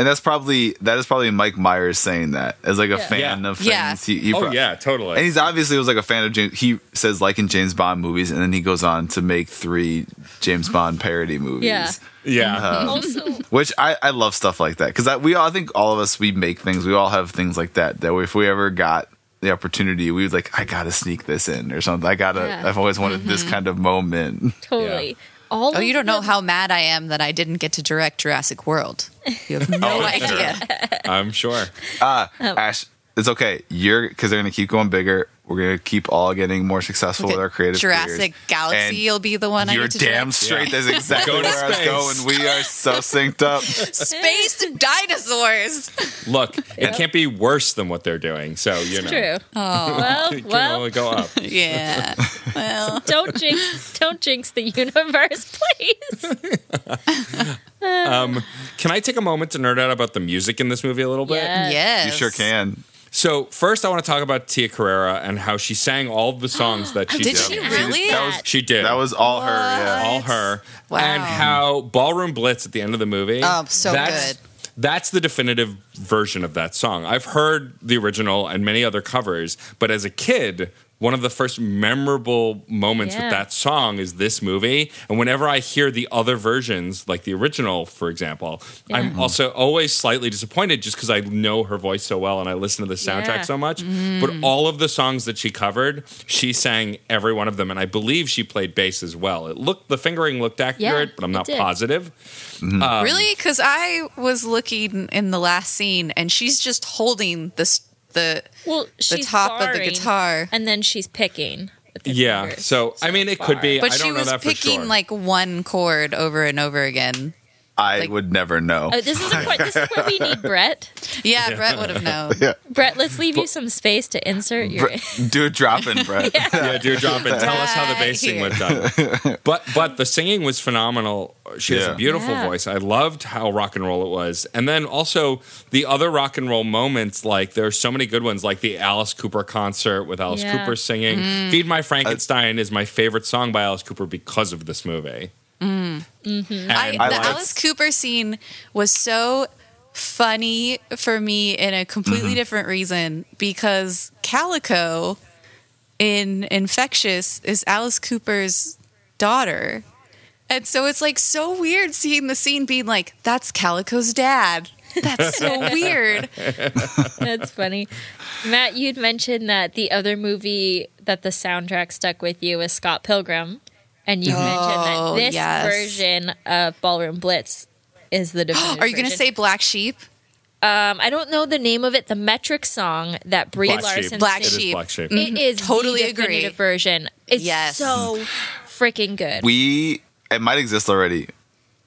And that's probably that is probably Mike Myers saying that as like a
Yeah.
fan
Yeah.
of things.
Yeah.
He, he
oh yeah, totally.
And he's obviously was like a fan of James. He says like in James Bond movies, and then he goes on to make three James Bond parody movies.
Yeah.
yeah, um, <laughs>
Also,
Which I, I love stuff like that because we all I think all of us we make things we all have things like that that if we ever got the opportunity we would like I gotta sneak this in or something I gotta
Yeah.
I've always wanted this mm-hmm. kind of moment
totally. All
Oh, you don't know how mad I am that I didn't get to direct Jurassic World. You have no
Oh,
idea.
I'm sure.
ah
Oh.
Ash it's okay you're because they're gonna keep going bigger we're gonna keep all getting more successful with our creative
Jurassic
careers.
Galaxy
And
will be the one I
You're
get to
damn
direct.
straight.
Yeah.
That's exactly
Go to
where I was
space.
going. We are so synced up. <laughs>
Space dinosaurs.
Look, it can't be worse than what they're doing. So you know,
True.
Oh,
Well, <laughs>
it can
well,
only go up.
yeah. Well,
don't jinx, don't jinx the universe, <laughs> please.
um, Can I take a moment to nerd out about the music in this movie a little bit?
Yes.
yes.
You sure can.
So first, I want to talk about Tia Carrere and how she sang all the songs <gasps> that oh, she
Did
did.
she really?
That was
She did.
that was all her. Yeah.
all her.
Wow.
And how Ballroom Blitz at the end of the movie.
Oh, so
that's,
good.
That's the definitive version of that song. I've heard the original and many other covers, but as a kid, one of the first memorable moments
Yeah.
with that song is this movie. And whenever I hear the other versions, like the original, for example, I'm
Yeah.
also always slightly disappointed just because I know her voice so well and I listen to the soundtrack
Yeah.
so much. But all of the songs that she covered, she sang every one of them. And I believe she played bass as well. It looked, the fingering looked accurate, but I'm not positive.
Mm-hmm.
Um,
really? Because I was looking in the last scene, and she's just holding this the
Well,
the
she's
top of the guitar.
and then she's picking.
Yeah.
fingers.
So, I mean, it could be.
But
I
she
don't know
was
that
picking
sure.
like one chord over and over again.
I
Like-
would never know.
Oh, this is a, this is where we need Brett.
Yeah, Brett would have known.
Brett, let's leave you some space to insert your.
Br- Do a drop in, Brett. <laughs>
yeah, do a drop and tell us how the
Right
basing
here.
was done. <laughs> But but the singing was phenomenal. She has a beautiful
Yeah.
voice. I loved how rock and roll it was. And then also the other rock and roll moments, like there's so many good ones, like the Alice Cooper concert with Alice
Yeah.
Cooper singing.
Mm-hmm.
Feed My Frankenstein is my favorite song by Alice Cooper because of this movie.
Mm.
And
I,
I
the
like-
Alice Cooper scene was so funny for me in a completely
Mm-hmm.
different reason because Calico in Infectious is Alice Cooper's daughter. And so it's like so weird seeing the scene being like, that's Calico's dad. That's so <laughs> weird.
That's funny. Matt, you'd mentioned that the other movie that the soundtrack stuck with you was Scott Pilgrim. And you mentioned that
Oh,
this
yes.
version of Ballroom Blitz is the definitive <gasps>
Are you going to say Black Sheep?
Um, I don't know the name of it. The metric song that Brie
Black
Larson
Sheep.
Black
It is
sings.
Sheep.
Black Sheep.
It is
Totally
the
agree.
version. It's
Yes.
so <sighs> freaking good.
we it might exist already.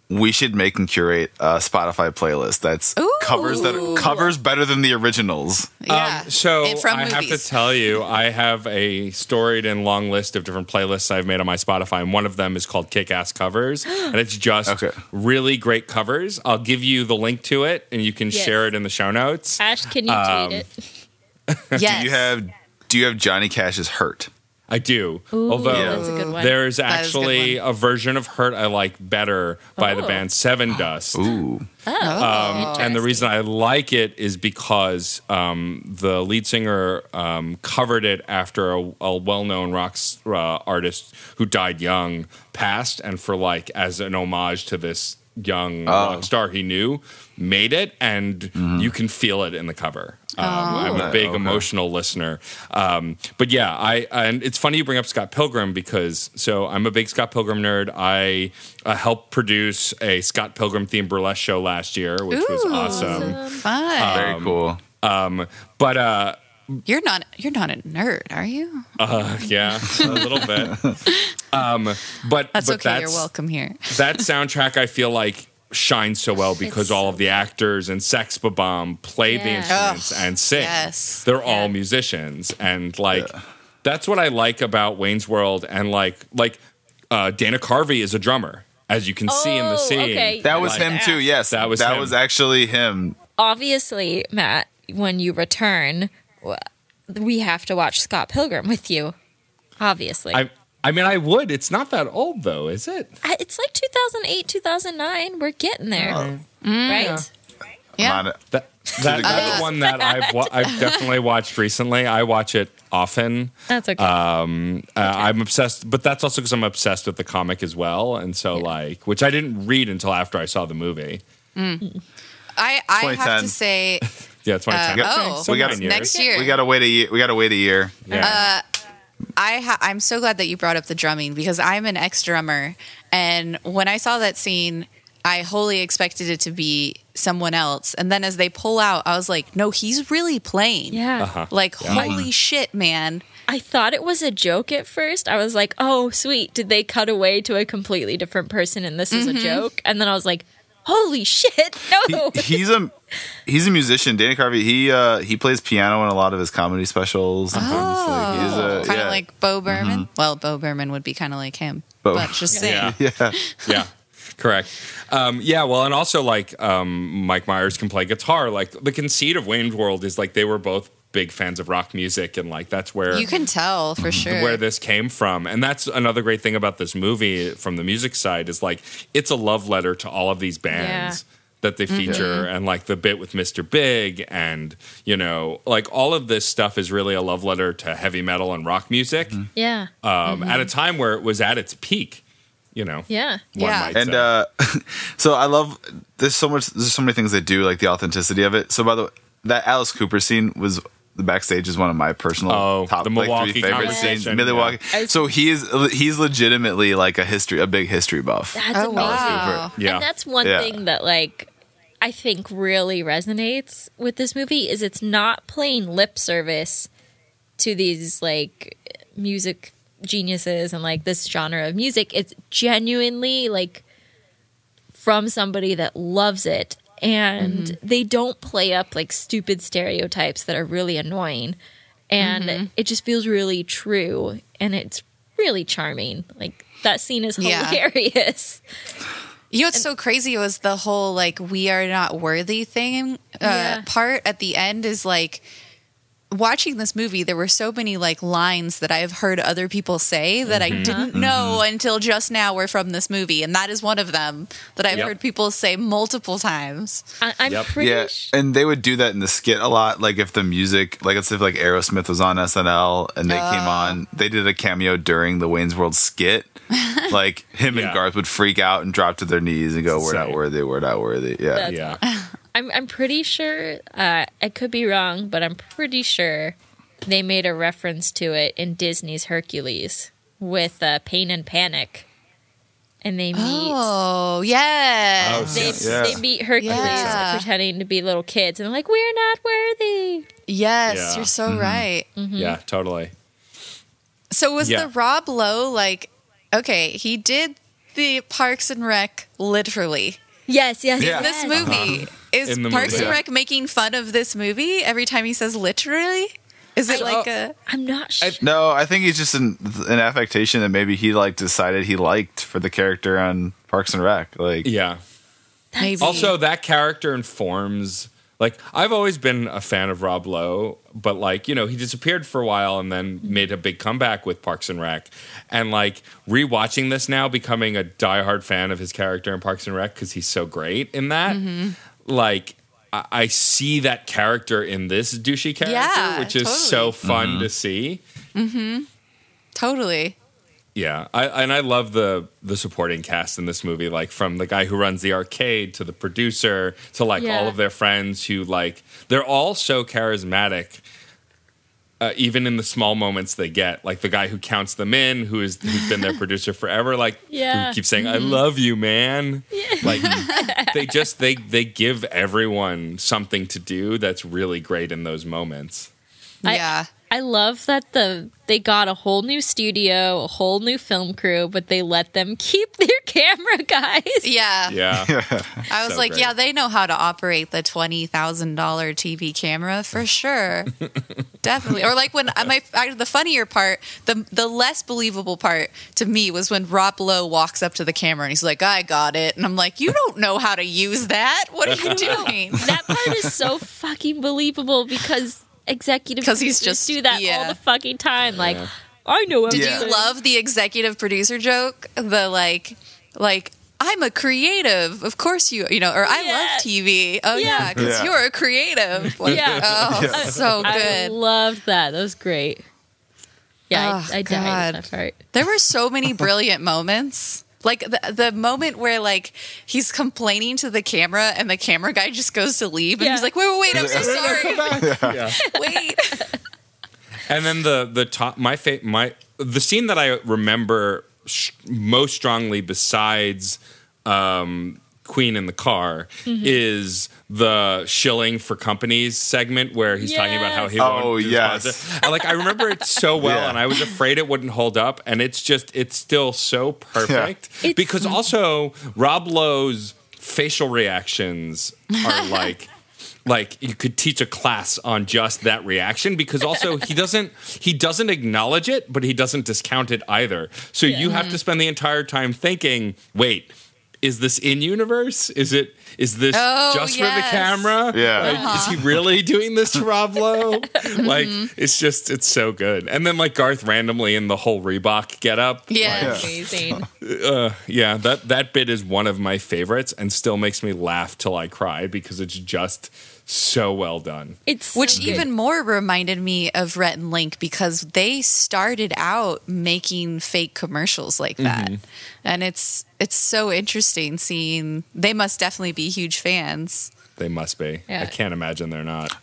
We should make and curate a Spotify playlist that's
Ooh.
covers that covers better than the originals.
Yeah.
Um, so
And from
I have to tell you, <laughs> I have a storied and long list of different playlists I've made on my Spotify, and one of them is called Kick Ass Covers, <gasps> and it's just
Okay.
really great covers. I'll give you the link to it, and you can
Yes.
share it in the show notes.
Ash, can you
Um,
tweet it?
yes. <laughs>
Do you have do you have Johnny Cash's Hurt?
I do,
Ooh,
although
that's a good one.
there's
That is a good
actually a version of Hurt I like better by the
Oh.
band Sevendust.
Ooh.
oh,
Um, and the reason I like it is because um, the lead singer um, covered it after a, a well-known rock uh, artist who died young passed, and for like as an homage to this young rock star he knew, made it, and you can feel it in the cover. Um, I'm a big
Okay.
emotional listener, um, but yeah, I and it's funny you bring up Scott Pilgrim because so I'm a big Scott Pilgrim nerd. I uh, helped produce a Scott Pilgrim themed burlesque show last year, which was
Ooh.
awesome.
Fun.
Very cool.
Um, but uh,
you're not you're not a nerd, are you?
uh, yeah, <laughs> a little bit. Um, but
That's
but
okay.
that's,
You're welcome here.
That soundtrack, I feel like shines so well because
It's
all of the actors and Sex Bob-Omb play the instruments
Ugh,
and sing.
yes.
They're all musicians, and like that's what I like about Wayne's World, and like like uh, Dana Carvey is a drummer, as you can see in the
Oh,
scene.
okay.
That was
Like,
him too. Yes,
That was
that
him.
was actually him.
obviously, Matt, when you return, w- we have to watch Scott Pilgrim with you. Obviously,
I, I mean, I would. It's not that old though, is it?
I- it's like 2008, 2009. We're getting there,
Oh.
right?
Yeah.
I'm on it.
That, that, that's
goals.
one that I've wa- I've <laughs> definitely watched recently. I watch it often.
That's okay.
Um, uh, I'm obsessed, but that's also because I'm obsessed with the comic as well, and so like, which I didn't read until after I saw the movie.
I I have to say <laughs>
Yeah, it's my
Uh,
time.
oh.
So
We got-
nine years.
next year.
We gotta wait a year. We gotta wait a year.
Yeah.
I ha- I'm so glad that you brought up the drumming because I'm an ex drummer, and when I saw that scene, I wholly expected it to be someone else, and then as they pull out, I was like, no, he's really playing.
yeah.
Uh-huh.
Like holy shit, man!
I thought it was a joke at first. I was like, "Oh, sweet! Did they cut away to a completely different person and this is
Mm-hmm.
a joke?" And then I was like, "Holy shit! No!"
He, he's a he's a musician. Danny Carvey. He uh he plays piano in a lot of his comedy specials. And things. Like, he's a,
kind of
yeah.
like Bo Burnham. Well, Bo Burnham would be kind of like him,
Bo-
but just saying.
Yeah.
yeah. <laughs>
yeah correct um, yeah well and also like um, mike myers can play guitar like the conceit of wayne's world is like they were both big fans of rock music and like that's where
You can tell for sure.
where this came from and that's another great thing about this movie from the music side is like it's a love letter to all of these bands that they feature and like the bit with Mr. Big and you know like all of this stuff is really a love letter to heavy metal and rock music
Yeah.
um, at a time where it was at its peak you know
yeah.
one
Yeah.
might
and
say.
uh <laughs> so i love there's so much there's so many things they do like the authenticity of it so by the way that alice cooper scene was the backstage is one of my personal
Oh,
top
the
like
Milwaukee
three favorite
conversation,
scenes Milwaukee.
yeah.
so he is he's legitimately like a history a big history buff
That's
Oh
amazing.
wow.
yeah
And that's one
Yeah.
thing that like I think really resonates with this movie is it's not playing lip service to these like music geniuses and like this genre of music. It's genuinely like from somebody that loves it and they don't play up like stupid stereotypes that are really annoying. And it just feels really true and it's really charming. Like that scene is
Yeah.
hilarious.
You know what's so crazy was the whole like we are not worthy thing uh,
Yeah.
part at the end is like watching this movie there were so many like lines that I've heard other people say that I mm-hmm. didn't mm-hmm. know until just now were from this movie and that is one of them that I've
Yep.
heard people say multiple times.
I, I'm
Yep.
pretty
yeah
sh-
and they would do that in the skit a lot like if the music like let's say if like aerosmith was on snl and they came oh. on they did a cameo during the wayne's world skit. <laughs> Like him
Yeah.
and garth would freak out and drop to their knees and go we're not worthy we're not worthy. Yeah.
That's
yeah
I'm I'm pretty sure uh, I could be wrong, but I'm pretty sure they made a reference to it in Disney's Hercules with uh, Pain and Panic, and they meet.
Oh, yeah.
Oh,
They,
Yeah.
they meet Hercules
Yeah.
pretending to be little kids, and they're like, "We're not worthy."
yes,
Yeah.
you're so right.
yeah totally
So was
Yeah.
the Rob Lowe like okay, he did the Parks and Rec literally.
Yes, yes,
Yeah.
In this movie, is
In the
Parks
movie.
and Rec making fun of this movie every time he says literally? Is it like a oh,
I'm not sure.
No, I think he's just an, an affectation that maybe he like decided he liked for the character on Parks and Rec. Like,
yeah
maybe
Also, that character informs. Like, I've always been a fan of Rob Lowe, but like, you know, he disappeared for a while and then made a big comeback with Parks and Rec. And like, rewatching this now, becoming a diehard fan of his character in Parks and Rec because he's so great in that. Mm-hmm. Like, I, I see that character in this douchey character,
Yeah,
which is so fun to see. Mm-hmm.
Totally.
Yeah, I, and I love the the supporting cast in this movie, like from the guy who runs the arcade to the producer to like
Yeah.
all of their friends who like they're all so charismatic. Uh, even in the small moments they get, like the guy who counts them in, who is who's been their producer forever, like
Yeah.
who keeps saying "I love you, man." Yeah. Like <laughs> they just they they give everyone something to do that's really great in those moments.
I-
yeah.
I love that the they got a whole new studio, a whole new film crew, but they let them <laughs> keep their camera guys.
Yeah.
Yeah, <laughs>
I was
So
like,
great.
yeah, they know how to operate the twenty thousand dollar TV camera for <laughs> sure, definitely. Or like when my I- the funnier part, the the less believable part to me was when Rob Lowe walks up to the camera and he's like, "I got it," and I'm like, "You don't know how to use that. What are you doing?"
that part is so fucking believable because executive
'Cause he's just-
do that
yeah.
all the fucking time. Like, I know.
Did you love the executive producer joke? The like, like. I'm a creative. Of course you, you know, or I
Yeah.
love TV. Oh
Yeah.
yeah, because
Yeah.
you're a creative. <laughs> Like,
Yeah.
Oh,
Yeah.
so
I
good.
loved that. That was great. Yeah,
Oh,
I, I died
God.
with that part.
There were so many brilliant moments. Like the the moment where like he's complaining to the camera and the camera guy just goes to leave and
Yeah.
he's like, wait, wait, wait, I'm so sorry. <laughs>
yeah.
Wait.
And then the the top my fa- my the scene that I remember sh- most strongly besides um, Queen in the car
Mm-hmm.
is the shilling for companies segment where he's talking about how he
Yes.
won't
Oh, yes.
sponsor. And, like I remember it so <laughs> well
Yeah.
and I was afraid it wouldn't hold up and it's just it's still so perfect
It's-
because also Rob Lowe's facial reactions are <laughs> like like you could teach a class on just that reaction because also he <laughs> doesn't he doesn't acknowledge it but he doesn't discount it either so you have to spend the entire time thinking wait is this in universe? Is it is this
Oh,
just for the camera?
Yeah.
Like, is he really doing this to Rob Lowe? <laughs>
Mm-hmm.
like it's just it's so good. And then like Garth randomly in the whole Reebok get up.
Yeah.
Amazing. <laughs>
Yeah, that that bit is one of my favorites and still makes me laugh till I cry because it's just so well done.
It's
Which
good.
even more reminded me of Rhett and Link because they started out making fake commercials like that. And it's it's so interesting seeing they must definitely be huge fans.
They must be.
Yeah.
I can't imagine they're not.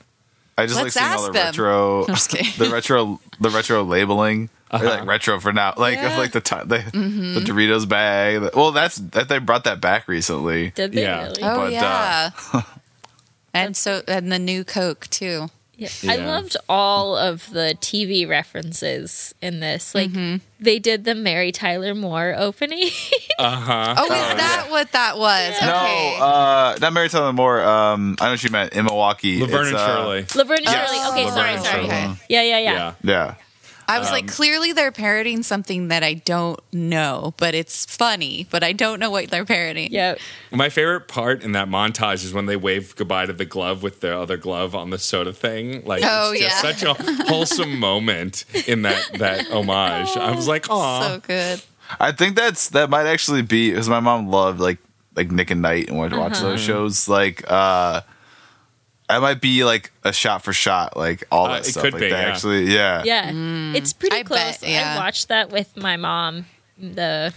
I just
Let's
like seeing all the
them.
retro, <laughs>
I'm just kidding. <laughs>
the retro, the retro labeling.
Uh-huh.
like retro for now, like
Yeah.
like the ti- the,
Mm-hmm.
the Doritos bag. well, that's that they brought that back recently.
Did they
Yeah.
really?
Oh
But, uh,
yeah. <laughs> and so and the new Coke too.
Yeah. I loved all of the TV references in this. Like
Mm-hmm.
they did the Mary Tyler Moore opening. <laughs>
Uh huh.
Oh, is that what that was? Okay.
No, uh, not Mary Tyler Moore. Um, I know what you meant in Milwaukee.
Laverne
It's,
and
uh,
Shirley.
Laverne and
Yes.
Shirley. Okay,
Laverne
sorry, sorry.
Shirley.
Yeah, yeah, yeah.
Yeah.
Yeah,
I was
Um,
like, clearly they're parodying something that I don't know, but it's funny, but I don't know what they're parodying.
Yeah.
My favorite part in that montage is when they wave goodbye to the glove with their other glove on the soda thing. Like,
Oh,
it's just
yeah.
such a <laughs> wholesome moment in that that <laughs> homage. I was like, oh,
So good.
I think that's that might actually be because my mom loved like like Nick at Nite and would watch
Uh-huh.
those shows. Like, uh, that might be like a shot for shot, like all
Uh,
that
it
stuff.
could
like
be,
that.
yeah.
Actually, yeah,
Yeah. It's pretty
I
close.
bet, yeah.
I watched that with my mom. The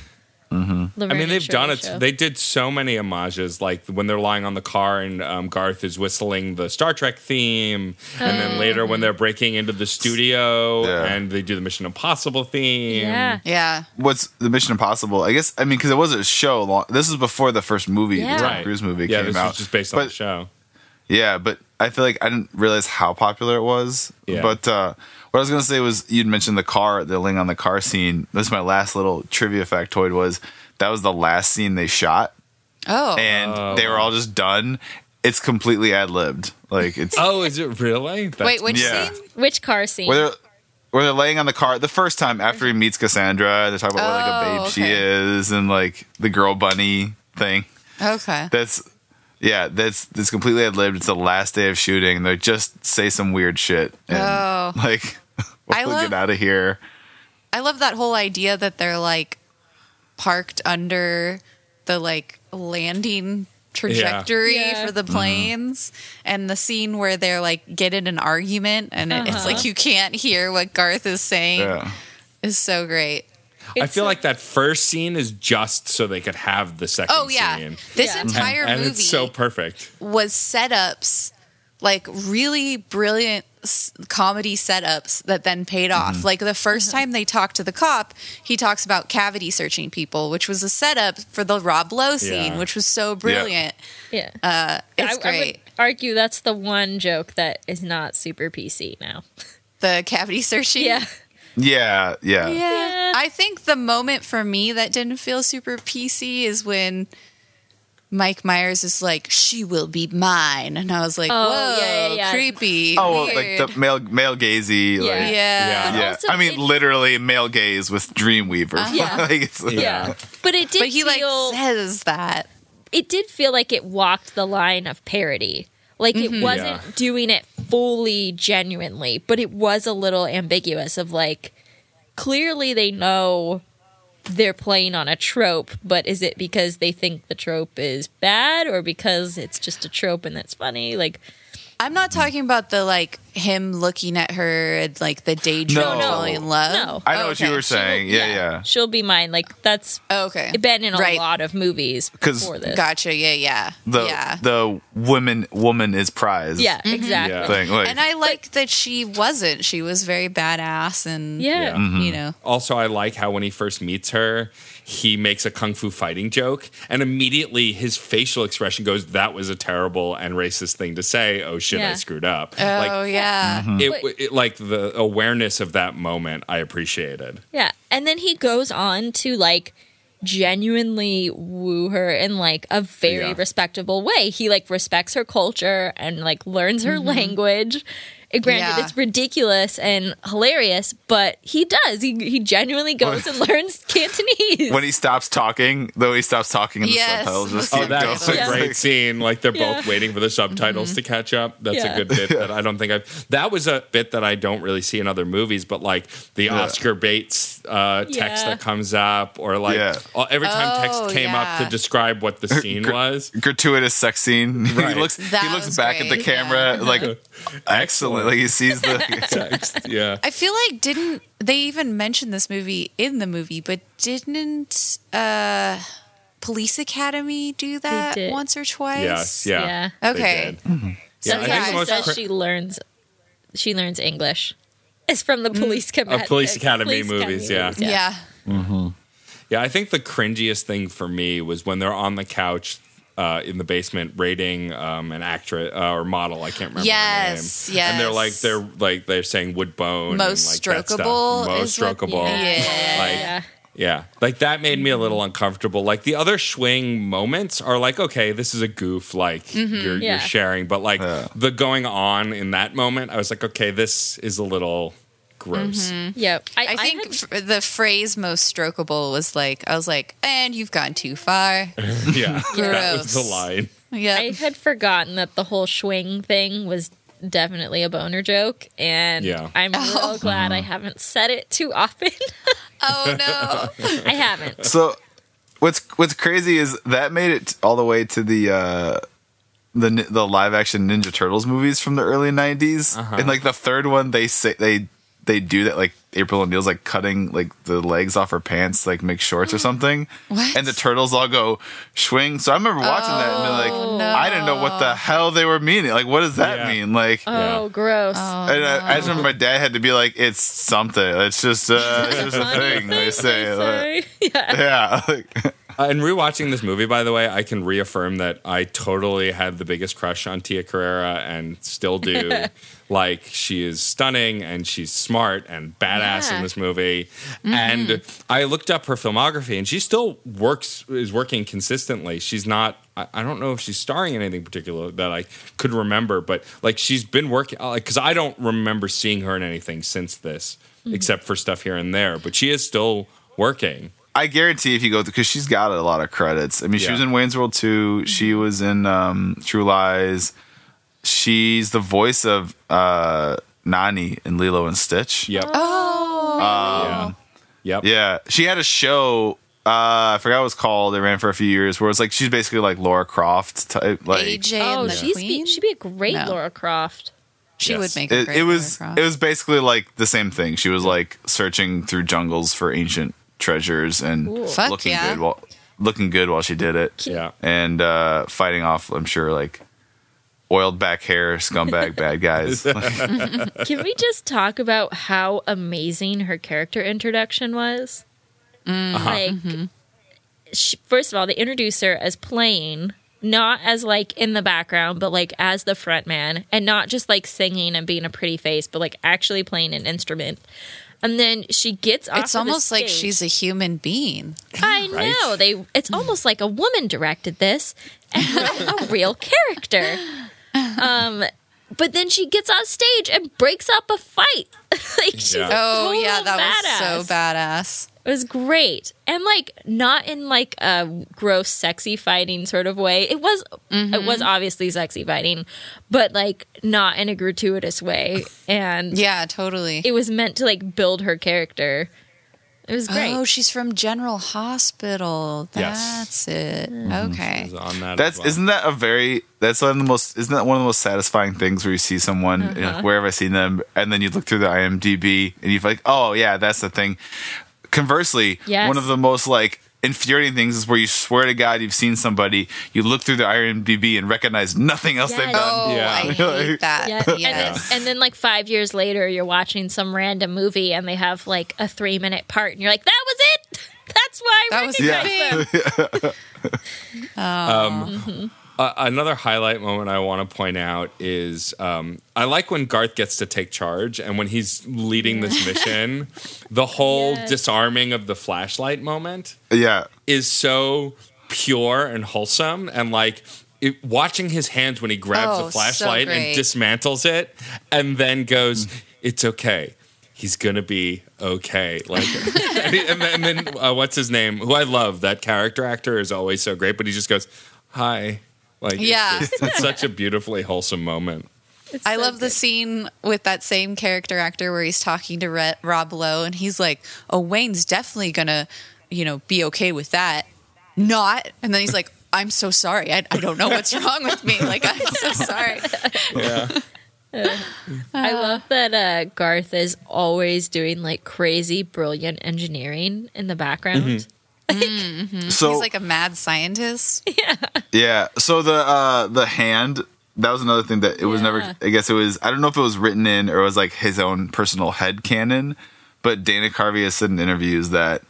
Mm-hmm.
I mean, they've done it.
show.
They did so many homages, like when they're lying on the car and um, Garth is whistling the Star Trek theme, and then later when they're breaking into the studio
Yeah.
and they do the Mission Impossible theme.
yeah.
Yeah.
What's the Mission Impossible? I guess I mean because it was a show. Long, this is before the first movie,
Yeah.
the Tom
Right.
Cruise movie,
Yeah,
came
this
out.
was just based on
But-
the show.
Yeah, but I feel like I didn't realize how popular it was.
Yeah.
But uh, what I was gonna say was you'd mentioned the car, the ling on the car scene. This is my last little trivia factoid was that was the last scene they shot,
Oh.
and they were all just done. It's completely ad libbed. Like it's
Oh, is it really? That's-
Wait, which
yeah.
scene?
Which car scene?
where they're, where they're laying on the car the first time after he meets Cassandra. They're talking about what like a
Oh,
babe she is and like the girl bunny thing.
Okay.
That's yeah, that's that's completely ad libbed. It's the last day of shooting. and They just say some weird shit. And,
Oh. <laughs>
like <laughs> we'll
love-
get out of here.
I love that whole idea that they're like parked under the like landing trajectory
Yeah.
for the
Mm-hmm.
planes and the scene where they're like get in an argument and it, it's like you can't hear what Garth is saying
Yeah.
is so great.
I feel
a-
like that first scene is just so they could have the second
Oh yeah.
scene.
This
Yeah.
entire
and
movie
it's so perfect.
was setups like really brilliant s- comedy setups that then paid off.
Mm-hmm.
Like the 1st time they talk to the cop, he talks about cavity searching people, which was a setup for the Rob Lowe scene,
Yeah.
which was so brilliant.
yeah.
Uh, it's
I, I would argue that's the one joke that is not super PC now.
the cavity searching.
Yeah.
Yeah, yeah.
Yeah. I think the moment for me that didn't feel super PC is when Mike Myers is like, "She will be mine," and I was like,
Oh,
"Whoa,
yeah, yeah, yeah.
creepy."
Oh,
weird.
like the male male gazy,
Yeah.
like
yeah.
Yeah.
yeah.
also
I mean,
it-
literally male gaze with Dreamweaver. Uh-huh.
Yeah. <laughs>
like it's,
Yeah. But it did
But he like says that.
it did feel like it walked the line of parody. Like it mm-hmm. wasn't
Yeah.
doing it fully genuinely, but it was a little ambiguous of like clearly they know they're playing on a trope, but is it because they think the trope is bad or because it's just a trope and that's funny? Like
I'm not talking about the like him looking at her and like the daydream
No.
falling in love.
No.
I know
Oh,
what you were saying. Yeah, yeah.
She'll be mine. Like that's
Oh, okay.
been in a
Right.
lot of movies
'Cause-
before this.
Gotcha. Yeah, yeah.
The
yeah.
the woman woman is prize.
Yeah, mm-hmm. exactly.
Yeah.
thing. Like,
and I like that she wasn't. She was very badass and
Yeah.
Yeah. Mm-hmm.
you know.
Also, I like how when he first meets her, he makes a kung fu fighting joke, and immediately his facial expression goes, "That was a terrible and racist thing to say." Oh shit, I screwed up.
Oh
like
yeah. Mm-hmm.
it, it, like the awareness of that moment, I appreciated.
Yeah. And then he goes on to like genuinely woo her in like a very
Yeah.
respectable way. He like respects her culture and like learns her mm-hmm. language. Granted,
Yeah.
it's ridiculous and hilarious, but he does. He he genuinely goes and <laughs> learns Cantonese.
when he stops talking, though, he stops talking and the
Yes.
subtitles just
Oh,
Oh, that's
going.
a
Yeah.
great <laughs> scene. Like they're
Yeah.
both waiting for the subtitles mm-hmm. to catch up. That's
Yeah.
a good bit that <laughs> I don't think I've. That was a bit that I don't really see in other movies, but like the Oscar Bates uh, text
Yeah.
that comes up, or like
Yeah.
uh, every time
Oh,
text came up to describe what the <laughs> scene was.
gratuitous sex scene. <laughs>
Right.
he looks
That
he looks
was
back at the camera
yeah.
like <laughs> excellent. Like he sees the
Text, yeah.
I feel like didn't they even mention this movie in the movie, but didn't uh Police Academy do that once or twice?
Yes, yeah.
Yeah.
they
Okay.
did. Yeah,
Sometimes
I think the most
says
cra-
she learns she learns English. It's from the police command.
Of Police Academy
Police
movies, yeah.
Yeah.
Yeah, I think the cringiest thing for me was when they're on the couch uh, in the basement rating um, an actress uh, or model. I can't remember.
Yes,
her name. And they're like they're like they're saying wood bone.
Most
and like that stuff.
strokeable
Most
is what-
strokeable.
Yeah.
Like,
Yeah.
Yeah, like that made me a little uncomfortable. Like the other swing moments are like, okay, this is a goof, like mm-hmm. you're,
Yeah.
you're sharing, but like
Yeah.
the going on in that moment, I was like, okay, this is a little gross. Mm-hmm.
Yep. I,
I think
had-
f- the phrase most strokeable was like I was like, and you've gone too far. <laughs>
Yeah, that was the line.
Yeah.
I had forgotten that the whole swing thing was definitely a boner joke, and
Yeah.
I'm real glad I haven't said it too often. <laughs>
oh no. <laughs>
I haven't.
So what's what's crazy is that made it all the way to the uh the the live action Ninja Turtles movies from the early 90s.
Uh-huh.
And like the third one they say they they do that like April O'Neil's like cutting like the legs off her pants like make shorts or <gasps> something.
What?
And the turtles all go swing. So I remember watching that and being like
Oh, no.
I didn't know what the hell they were meaning. Like what does that
Yeah.
mean? Like
Oh, gross.
and I, I just remember my dad had to be like, "It's something. It's just, uh, <laughs> it's just a thing." They say, like, <laughs>
Yeah. <laughs>
yeah. Like,
Uh, and rewatching this movie, by the way, I can reaffirm that I totally had the biggest crush on Tia Carrere and still do. <laughs> like she is stunning and she's smart and badass
Yeah.
in this movie. Mm-hmm. And I looked up her filmography, and she still works is working consistently. She's not. I I don't know if she's starring in anything particular that I could remember, but like she's been working. Uh, like because I don't remember seeing her in anything since this, mm. except for stuff here and there. But she is still working.
I guarantee if you go because she's got a lot of credits. I mean, she was in Wayne's World 2. She was in um, True Lies. She's the voice of uh, Nani in Lilo and Stitch.
Yep.
Oh.
Yeah. Yep.
Yeah, she had a show. Uh, I forgot what it was called. It ran for a few years. Where it's like she's basically like Lara Croft type. Like
AJ
Oh,
and the
she's
Queen.
be, she'd be a great
No.
Lara Croft.
she
Yes.
would make a
it,
great
it was
Lara Croft.
it was basically like the same thing. She was like searching through jungles for ancient treasures and
Ooh.
Looking
yeah.
good while looking good while she did it.
Yeah.
and uh, fighting off. I'm sure like oiled back hair scumbag <laughs> bad guys. <laughs>
Can we just talk about how amazing her character introduction was?
Mm-hmm.
Like, she, first of all, they introduce her as playing, not as like in the background, but like as the front man, and not just like singing and being a pretty face, but like actually playing an instrument. And then she gets off.
It's
of the
almost like she's a human being.
I
Right?
know they. It's almost like a woman directed this and wrote a <laughs> real character. Um, but then she gets on stage and breaks up a fight. <laughs> like she's
Yeah.
a
Oh yeah, that
badass.
was so badass.
It was great, and like not in like a gross, sexy fighting sort of way. It was. It was obviously sexy fighting, but like not in a gratuitous way. And
Yeah, totally.
it was meant to like build her character. It was great.
Oh, she's from General Hospital.
Yes.
That's it.
Mm.
Okay.
Is on that.
That's
as well.
isn't that a very that's one of the most isn't that one of the most satisfying things where you see someone you know, where have I seen them and then you look through the IMDb and you're like oh yeah that's the thing. Conversely,
Yes.
one of the most like infuriating things is where you swear to God you've seen somebody, you look through the IMDb and recognize nothing else they've done.
Oh,
Yeah.
I hate <laughs> that.
Yeah, and then and then like five years later, you're watching some random movie and they have like a three minute part, and you're like, "That was it. <laughs> That's why I
That was
recognize them." <laughs> Oh. Um, mm-hmm.
Uh, another highlight moment I want to point out is um, I like when Garth gets to take charge and when he's leading this <laughs> mission, the whole
Yes.
disarming of the flashlight moment
Yeah.
is so pure and wholesome and like it, watching his hands when he grabs
Oh,
the
so
flashlight and dismantles it, and then goes, "It's okay." He's gonna be okay. Like, and, <laughs> he- and then, and then uh, what's his name? Who I love. That character actor is always so great, but he just goes, "Hi." Like, it's
Yeah.
just- it's such a beautifully wholesome moment.
It's
I
so
love the scene with that same character actor where he's talking to Re- Rob Lowe and he's like, "Oh, Wayne's definitely gonna, you know, be okay with that." Not, and then he's like, <laughs> "I'm so sorry. I, I don't know what's <laughs> wrong with me. Like, I'm so <laughs> sorry."
Yeah.
I love that uh, Garth is always doing like crazy, brilliant engineering in the background. <laughs>
So
he's like a mad scientist. <laughs>
Yeah. Yeah. So the uh the hand that was another thing that it was
Yeah.
never I guess it was I don't know if it was written in or it was like his own personal head canon, but Dana Carvey has said in interviews that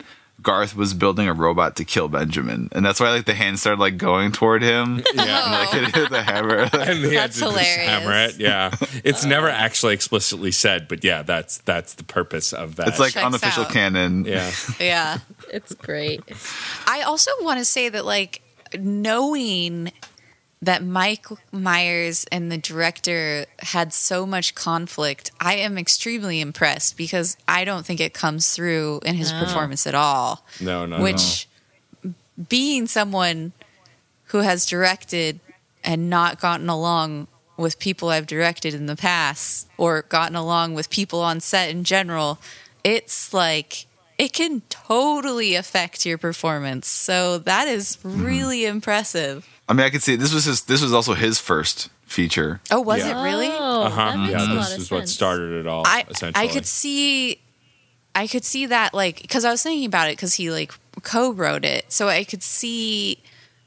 Garth was building a robot to kill Benjamin. And that's why like the hand started like going toward him. <laughs>
Yeah.
and, like it hit the hammer.
and he had
That's
to just
hilarious.
hammer it. Yeah, it's never actually explicitly said, but yeah, that's that's the purpose of that.
it's like
Checks
unofficial
out.
canon.
yeah,
Yeah.
It's great.
I also want to say that, like, knowing that Mike Myers and the director had so much conflict, I am extremely impressed because I don't think it comes through in his
No.
performance at all.
no, no,
Which, being someone who has directed and not gotten along with people I've directed in the past or gotten along with people on set in general, it's like it can totally affect your performance. So that is really impressive.
I mean I could see this was his this was also his first feature.
Oh, was
Yeah.
it really?
Oh,
uh huh.
that makes
Yeah,
a lot
this
of
is what started it all.
I
essentially,
I could see I could see that like because I was thinking about it because he like co-wrote it, so I could see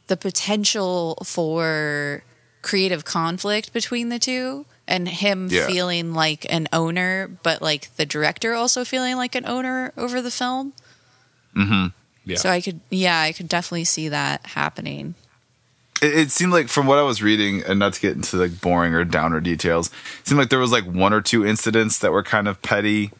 the potential for creative conflict between the two and him
Yeah.
feeling like an owner, but like the director also feeling like an owner over the film.
Yeah.
So I could, yeah, I could definitely see that happening.
it, it seemed like from what I was reading, and not to get into like boring or downer details, it seemed like there was like one or two incidents that were kind of petty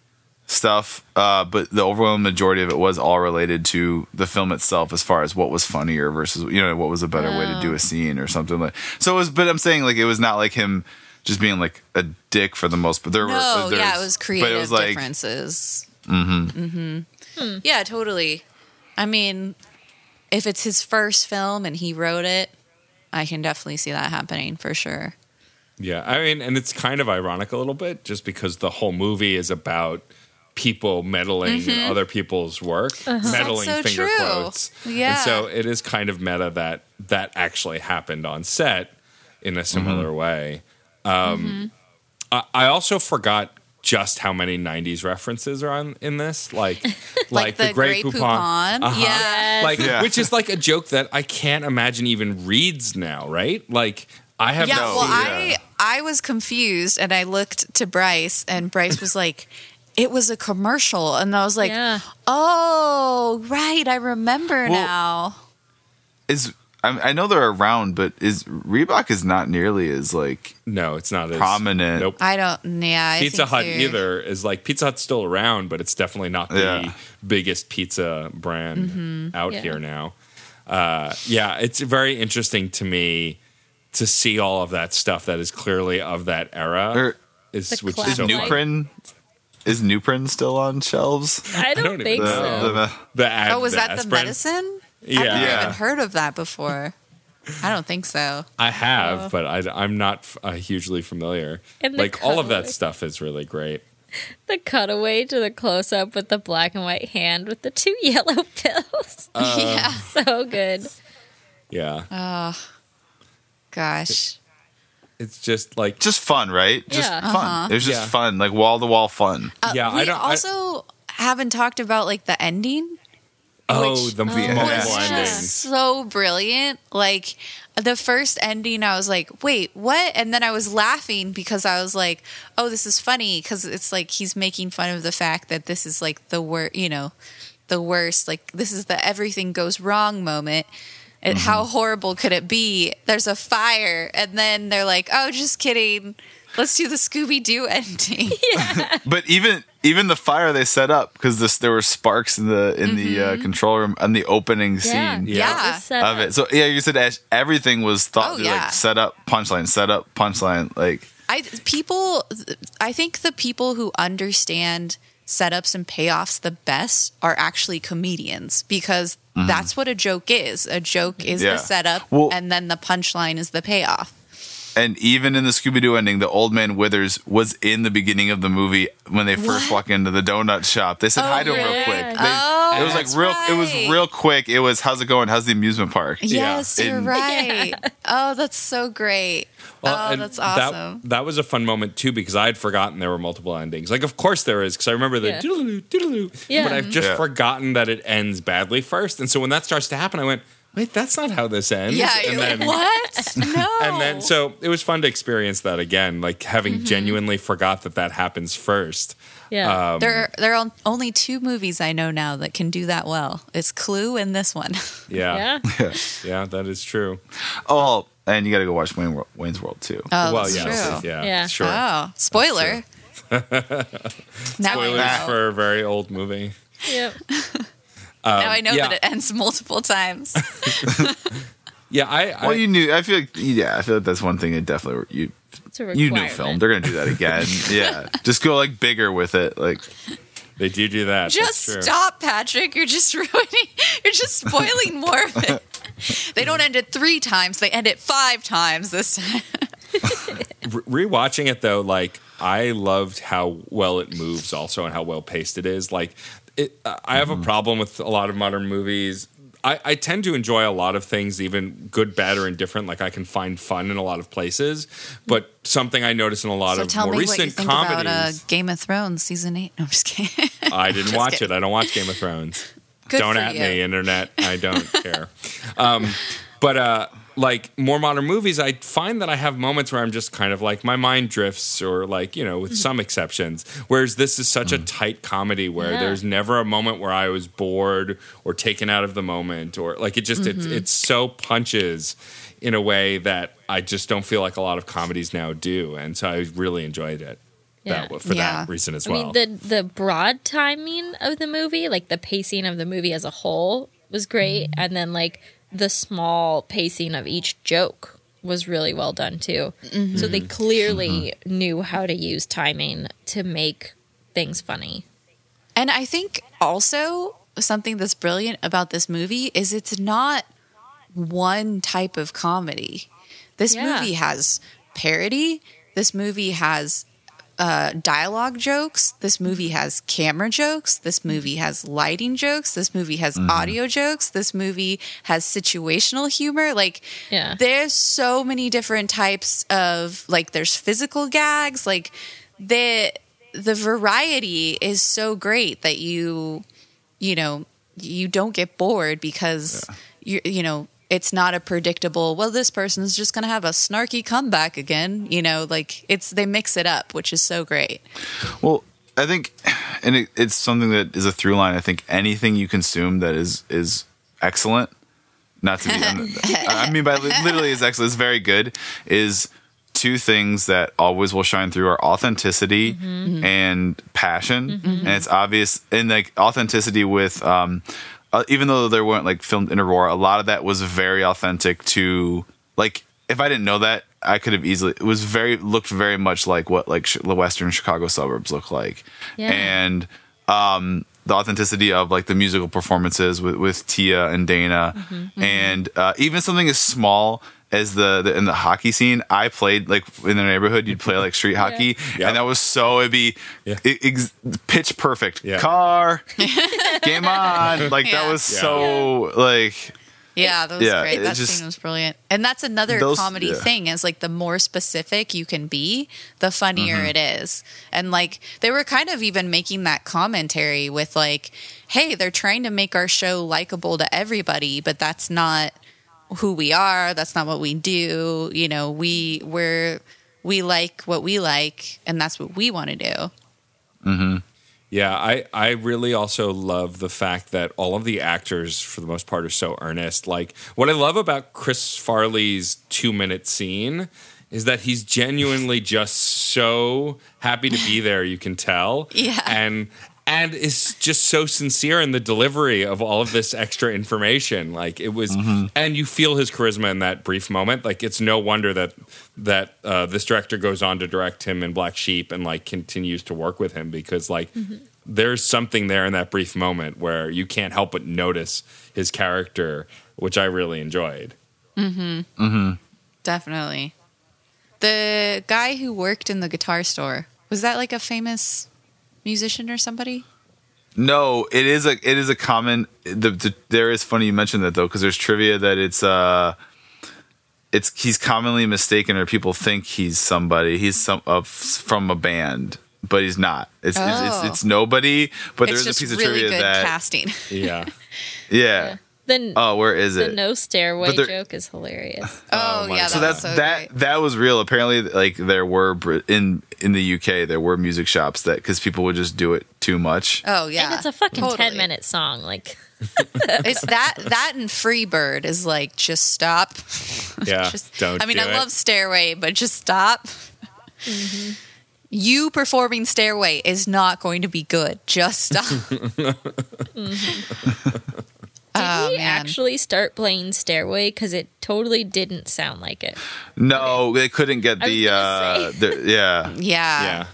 stuff, uh, but the overwhelming majority of it was all related to the film itself, as far as what was funnier versus you know what was a better way to do a scene or something like. So it was, but I'm saying like it was not like him just being like a dick for the most, but there were
No,
there's-
yeah, it was creative
but it was like
differences. Mm-hmm. Mm-hmm. Yeah, totally. I mean, if it's his first film and he wrote it, I can definitely see that happening for sure.
Yeah, I mean, and it's kind of ironic a little bit, just because the whole movie is about people meddling in other people's work, meddling
That's so
finger
true.
quotes.
Yeah.
and so it is kind of meta that that actually happened on set in a similar way. Um, I, I also forgot just how many '90s references are on in this, like <laughs> like,
the Grey Poupon.
Uh-huh.
Yeah.
like
Yeah.
which is like a joke that I can't imagine even reads now, right? Like I have
Yeah,
no
well,
yeah.
I I was confused and I looked to Bryce and Bryce was like, <laughs> "It was a commercial," and I was like,
Yeah.
"Oh, right, I remember
Well,
now."
is. I I know they're around, but is Reebok is not nearly as like
no, it's not as
Prominent.
Nope.
I don't. Yeah, I
Pizza Hut
they're-
either is like Pizza Hut's still around, but it's definitely not the
Yeah.
biggest pizza brand
Mm-hmm.
out
Yeah.
here now. Uh, yeah, it's very interesting to me to see all of that stuff that is clearly of that era.
Or
is
The
which
is
is so
New
fun.
Nuprin is Nuprin still on shelves?
I don't,
don't
think
The,
so.
the-
The ad,
Oh, was
the
that the medicine?
Yeah.
I've never
Yeah.
even heard of that before. I don't think so.
I have,
Oh.
but I, am not uh, hugely familiar.
And the
Like all of that stuff is really great. <laughs>
The cutaway to the close up with the black and white hand with the two <laughs> yellow pills. <laughs>
yeah.
so good.
Yeah,
Oh, gosh.
it's just like
just fun, right? Just
Yeah.
fun. It was just
Yeah.
fun, like wall to wall fun.
Uh,
Yeah, I
we
don't- I-
also haven't talked about like the ending.
Oh the
Yeah.
was just so brilliant. Like the first ending, I was like, "Wait, what?" And then I was laughing because I was like, "Oh, this is funny," because it's like he's making fun of the fact that this is like the worst, you know, the worst. Like this is the everything goes wrong moment. And
Mm-hmm.
how horrible could it be? There's a fire, and then they're like, "Oh, just kidding." Let's do the Scooby Doo <laughs> ending. <laughs>
But even even the fire they set up because this there were sparks in the in the uh, control room and the opening
Yeah.
scene
Yeah.
Yeah.
Of it. So yeah, you said Ash, everything was thought
Oh,
to
yeah.
like set up punchline, set up punchline. Like
I people I think the people who understand setups and payoffs the best are actually comedians because that's what a joke is. A joke is
Yeah.
the setup
Well-
and then the punchline is the payoff.
And even in the Scooby Doo ending, the old man Withers was in the beginning of the movie when they first walk into the donut shop. They said
Oh,
hi to him real quick. They,
Oh,
it was like
that's
real. It was real quick. It was how's it going? How's the amusement park?
Yes, you're
And-
right. <laughs> Oh, that's so great.
Well,
oh, that's awesome.
That, that was a fun moment too because I had forgotten there were multiple endings. Like, of course there is because I remember the
Yeah.
doodaloo doodaloo,
Yeah.
but I've just
Yeah.
forgotten that it ends badly first. And so when that starts to happen, I went, "Wait, that's not how this ends."
yeah,
and then,
like, what? <laughs> No.
And then, so it was fun to experience that again, like having
Mm-hmm.
genuinely forgot that that happens first.
Yeah.
Um,
there, there are only two movies I know now that can do that well. It's Clue and this one. <laughs>
Yeah,
yeah. <laughs>
yeah, that is true.
Oh, and you got to go watch Wayne, Wor- Wayne's World too.
Oh,
well,
that's
yeah,
true.
yeah,
Yeah.
sure.
Oh, spoiler.
Spoilers
know.
for a very old movie.
Yep.
Um, now I know
yeah.
that it ends multiple times. <laughs> <laughs>
Yeah, I, I
well, you knew. I feel like yeah. I feel like that's one thing. It definitely you
It's a
you knew film. They're gonna do that again. <laughs> yeah, just go like bigger with it. Like
they do do that.
just stop, Patrick. You're just ruining. You're just spoiling more of it. They don't end it three times. They end it five times this time.
Rewatching it though, like I loved how well it moves, also, and how well paced it is. Like, it, I have a problem with a lot of modern movies. I, I tend to enjoy a lot of things, even good, bad, or indifferent. Like I can find fun in a lot of places, but something I notice in a lot
So
of
tell
more
me what you
recent
think
comedies.
about uh, Game of Thrones season eight. No, I'm just kidding. <laughs>
I didn't
Just
watch
kidding.
it. I don't watch Game of Thrones.
Good
don't
for
at
you.
me, internet. I don't care. Um, but uh, like more modern movies, I find that I have moments where I'm just kind of like my mind drifts, or like you know, with
Mm-hmm.
some exceptions. Whereas this is such a tight comedy where
Yeah.
there's never a moment where I was bored or taken out of the moment, or like it just
Mm-hmm.
it's it's so punches in a way that I just don't feel like a lot of comedies now do, and so I really enjoyed it.
Yeah.
That, for
Yeah.
that reason as
I
well.
mean, the the broad timing of the movie, like the pacing of the movie as a whole, was great, and then like the small pacing of each joke was really well done too. So they mm-hmm. clearly mm-hmm. knew how to use timing to make things funny.
And I think also something that's brilliant about this movie is it's not one type of comedy. This
Yeah.
movie has parody. This movie has uh, dialogue jokes. This movie has camera jokes. This movie has lighting jokes. This movie has audio jokes. This movie has situational humor. Like,
Yeah.
there's so many different types of like. There's physical gags. Like, the the variety is so great that you you know you don't get bored because you you know it's not a predictable well this person's just going to have a snarky comeback again you know like it's they mix it up which is so great
Well, I think, and it, it's something that is a through line. I think anything you consume that is is excellent, not to be, I mean, by literally is excellent, is very good. Is two things that always will shine through are authenticity and passion, and it's obvious. And like authenticity with, um, uh, even though they weren't like filmed in Aurora, a lot of that was very authentic to like. If I didn't know that, I could have easily. It was very looked very much like what like sh- the Western Chicago suburbs look like,
Yeah.
and um, the authenticity of like the musical performances with with Tia and Dana, and uh, even something as small as the, the in the hockey scene. I played like in the neighborhood. You'd play like street <laughs> hockey,
Yeah.
and that was so it'd be
Yeah.
ex- pitch perfect.
Yeah.
Car, <laughs> game on. Like that was
Yeah.
so like
yeah that was
Yeah,
great that
just-
scene was brilliant and that's another
Those-
comedy
yeah.
thing is like the more specific you can be the funnier
Mm-hmm.
it is and like they were kind of even making that commentary with like hey they're trying to make our show likable to everybody but that's not who we are that's not what we do you know we we're we like what we like and that's what we want to do mm-hmm.
Yeah, I, I really also love the fact that all of the actors, for the most part, are so earnest. Like, what I love about Chris Farley's two minute scene is that he's genuinely just so happy to be there. You can tell, <laughs>
Yeah.
and and is just so sincere in the delivery of all of this extra information. Like it was, mm-hmm. and you feel his charisma in that brief moment. Like it's no wonder that that uh, this director goes on to direct him in Black Sheep and like continues to work with him because like mm-hmm. there's something there in that brief moment where you can't help but notice his character, which I really enjoyed. Mm-hmm.
Definitely. The guy who worked in the guitar store was that like a famous musician or somebody?
No, it is a it is a common. The, the there is funny you mentioned that though because there's trivia that it's uh it's he's commonly mistaken or people think he's somebody. He's some of from a band, but he's not. It's it's,
Oh.
it's, it's nobody. But
it's
there's a piece of
really
trivia
good
that
casting.
Yeah. <laughs>
yeah.
Then
Oh, where is
the
it?
The no stairway
there-
joke is hilarious. <laughs>
Oh, oh
my
yeah,
so
that
that's
was so
that
great.
that was real. Apparently, like there were in in the UK there were music shops that because people would just do it too much.
Oh yeah,
And it's a fucking
Totally.
ten minute song. Like <laughs>
It's that that and Freebird is like just stop. <laughs>
Yeah.
Just
don't.
I mean,
do
I
it.
love Stairway, but just stop. Mm-hmm. You performing Stairway is not going to be good. Just stop. Mm-hmm.
Did
Oh,
we
man.
actually start playing Stairway? Because it totally didn't sound like it.
No, they couldn't get the uh the, yeah. <laughs>
yeah.
Yeah.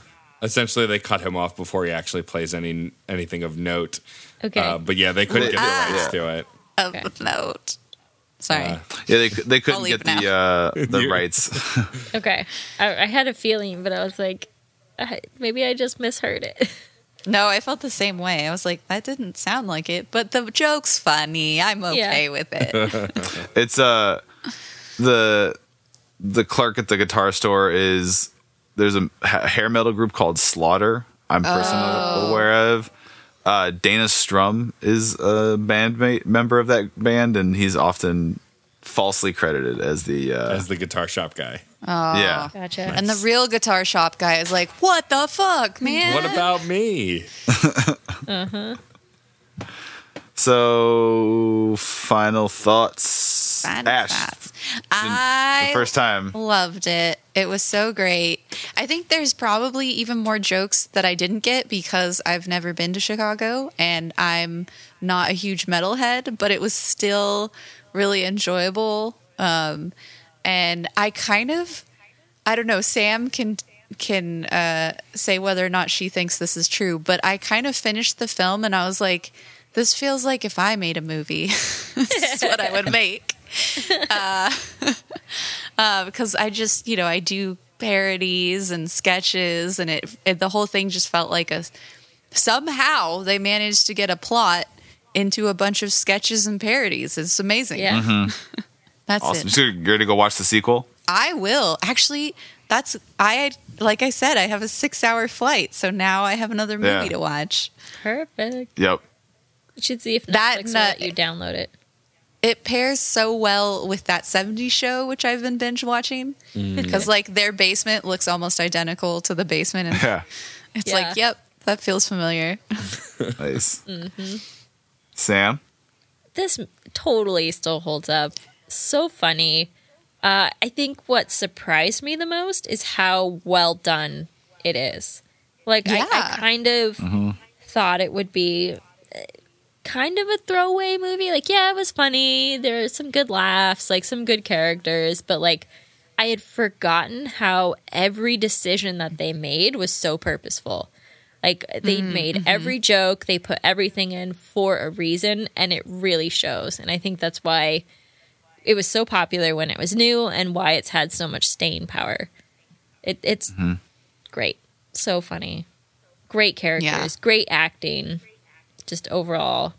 Essentially, they cut him off before he actually plays any anything of note.
Okay.
Uh, but yeah, they couldn't get the
Ah.
rights to it.
Of
Okay.
note. Sorry.
Uh,
Yeah, they they couldn't get the uh the <laughs> rights.
okay. I, I had a feeling, but I was like, I, maybe I just misheard it. <laughs>
no, I felt the same way. I was like, that didn't sound like it, but the joke's funny. I'm okay
Yeah.
with it. <laughs>
It's uh the the clerk at the guitar store is there's a hair metal group called Slaughter. I'm personally
Oh.
aware of. Uh, Dana Strum is a bandmate member of that band, and he's often falsely credited as the uh,
as the guitar shop guy.
Yeah.
Gotcha.
and the real guitar shop guy is like, what the fuck, man?
What about me? uh-huh.
So, final thoughts.
Final
Ash,
thoughts. I
the first time.
Loved it. It was so great. I think there's probably even more jokes that I didn't get because I've never been to Chicago and I'm not a huge metalhead, but it was still really enjoyable. Um, and I kind of, I don't know, Sam can can uh, say whether or not she thinks this is true, but I kind of finished the film and I was like, this feels like if I made a movie, <laughs> this is what I would make <laughs> <laughs> uh, because I just, you know, I do parodies and sketches, and it, it the whole thing just felt like a somehow they managed to get a plot into a bunch of sketches and parodies. It's amazing.
yeah.
That's
Awesome.
it.
So you're ready to go watch the sequel?
I will actually. That's I like I said. I have a six-hour flight, so now I have another movie
Yeah.
to watch.
Perfect.
Yep.
You should see if Netflix
That
will let you download it.
it pairs so well with that 70s show which i've been binge watching because like their basement looks almost identical to the basement and
Yeah. <laughs>
it's
Yeah.
like yep that feels familiar <laughs>
Nice.
Mm-hmm.
Sam?
This totally still holds up. So funny. Uh, I think what surprised me the most is how well done it is. Like I, I kind of thought it would be uh, kind of a throwaway movie. Like, yeah, it was funny. There are some good laughs, like some good characters, but like I had forgotten how every decision that they made was so purposeful. Like they made every joke, they put everything in for a reason, and it really shows. And I think that's why it was so popular when it was new, and why it's had so much staying power. It, it's great, so funny, great characters,
Yeah.
great acting, just overall.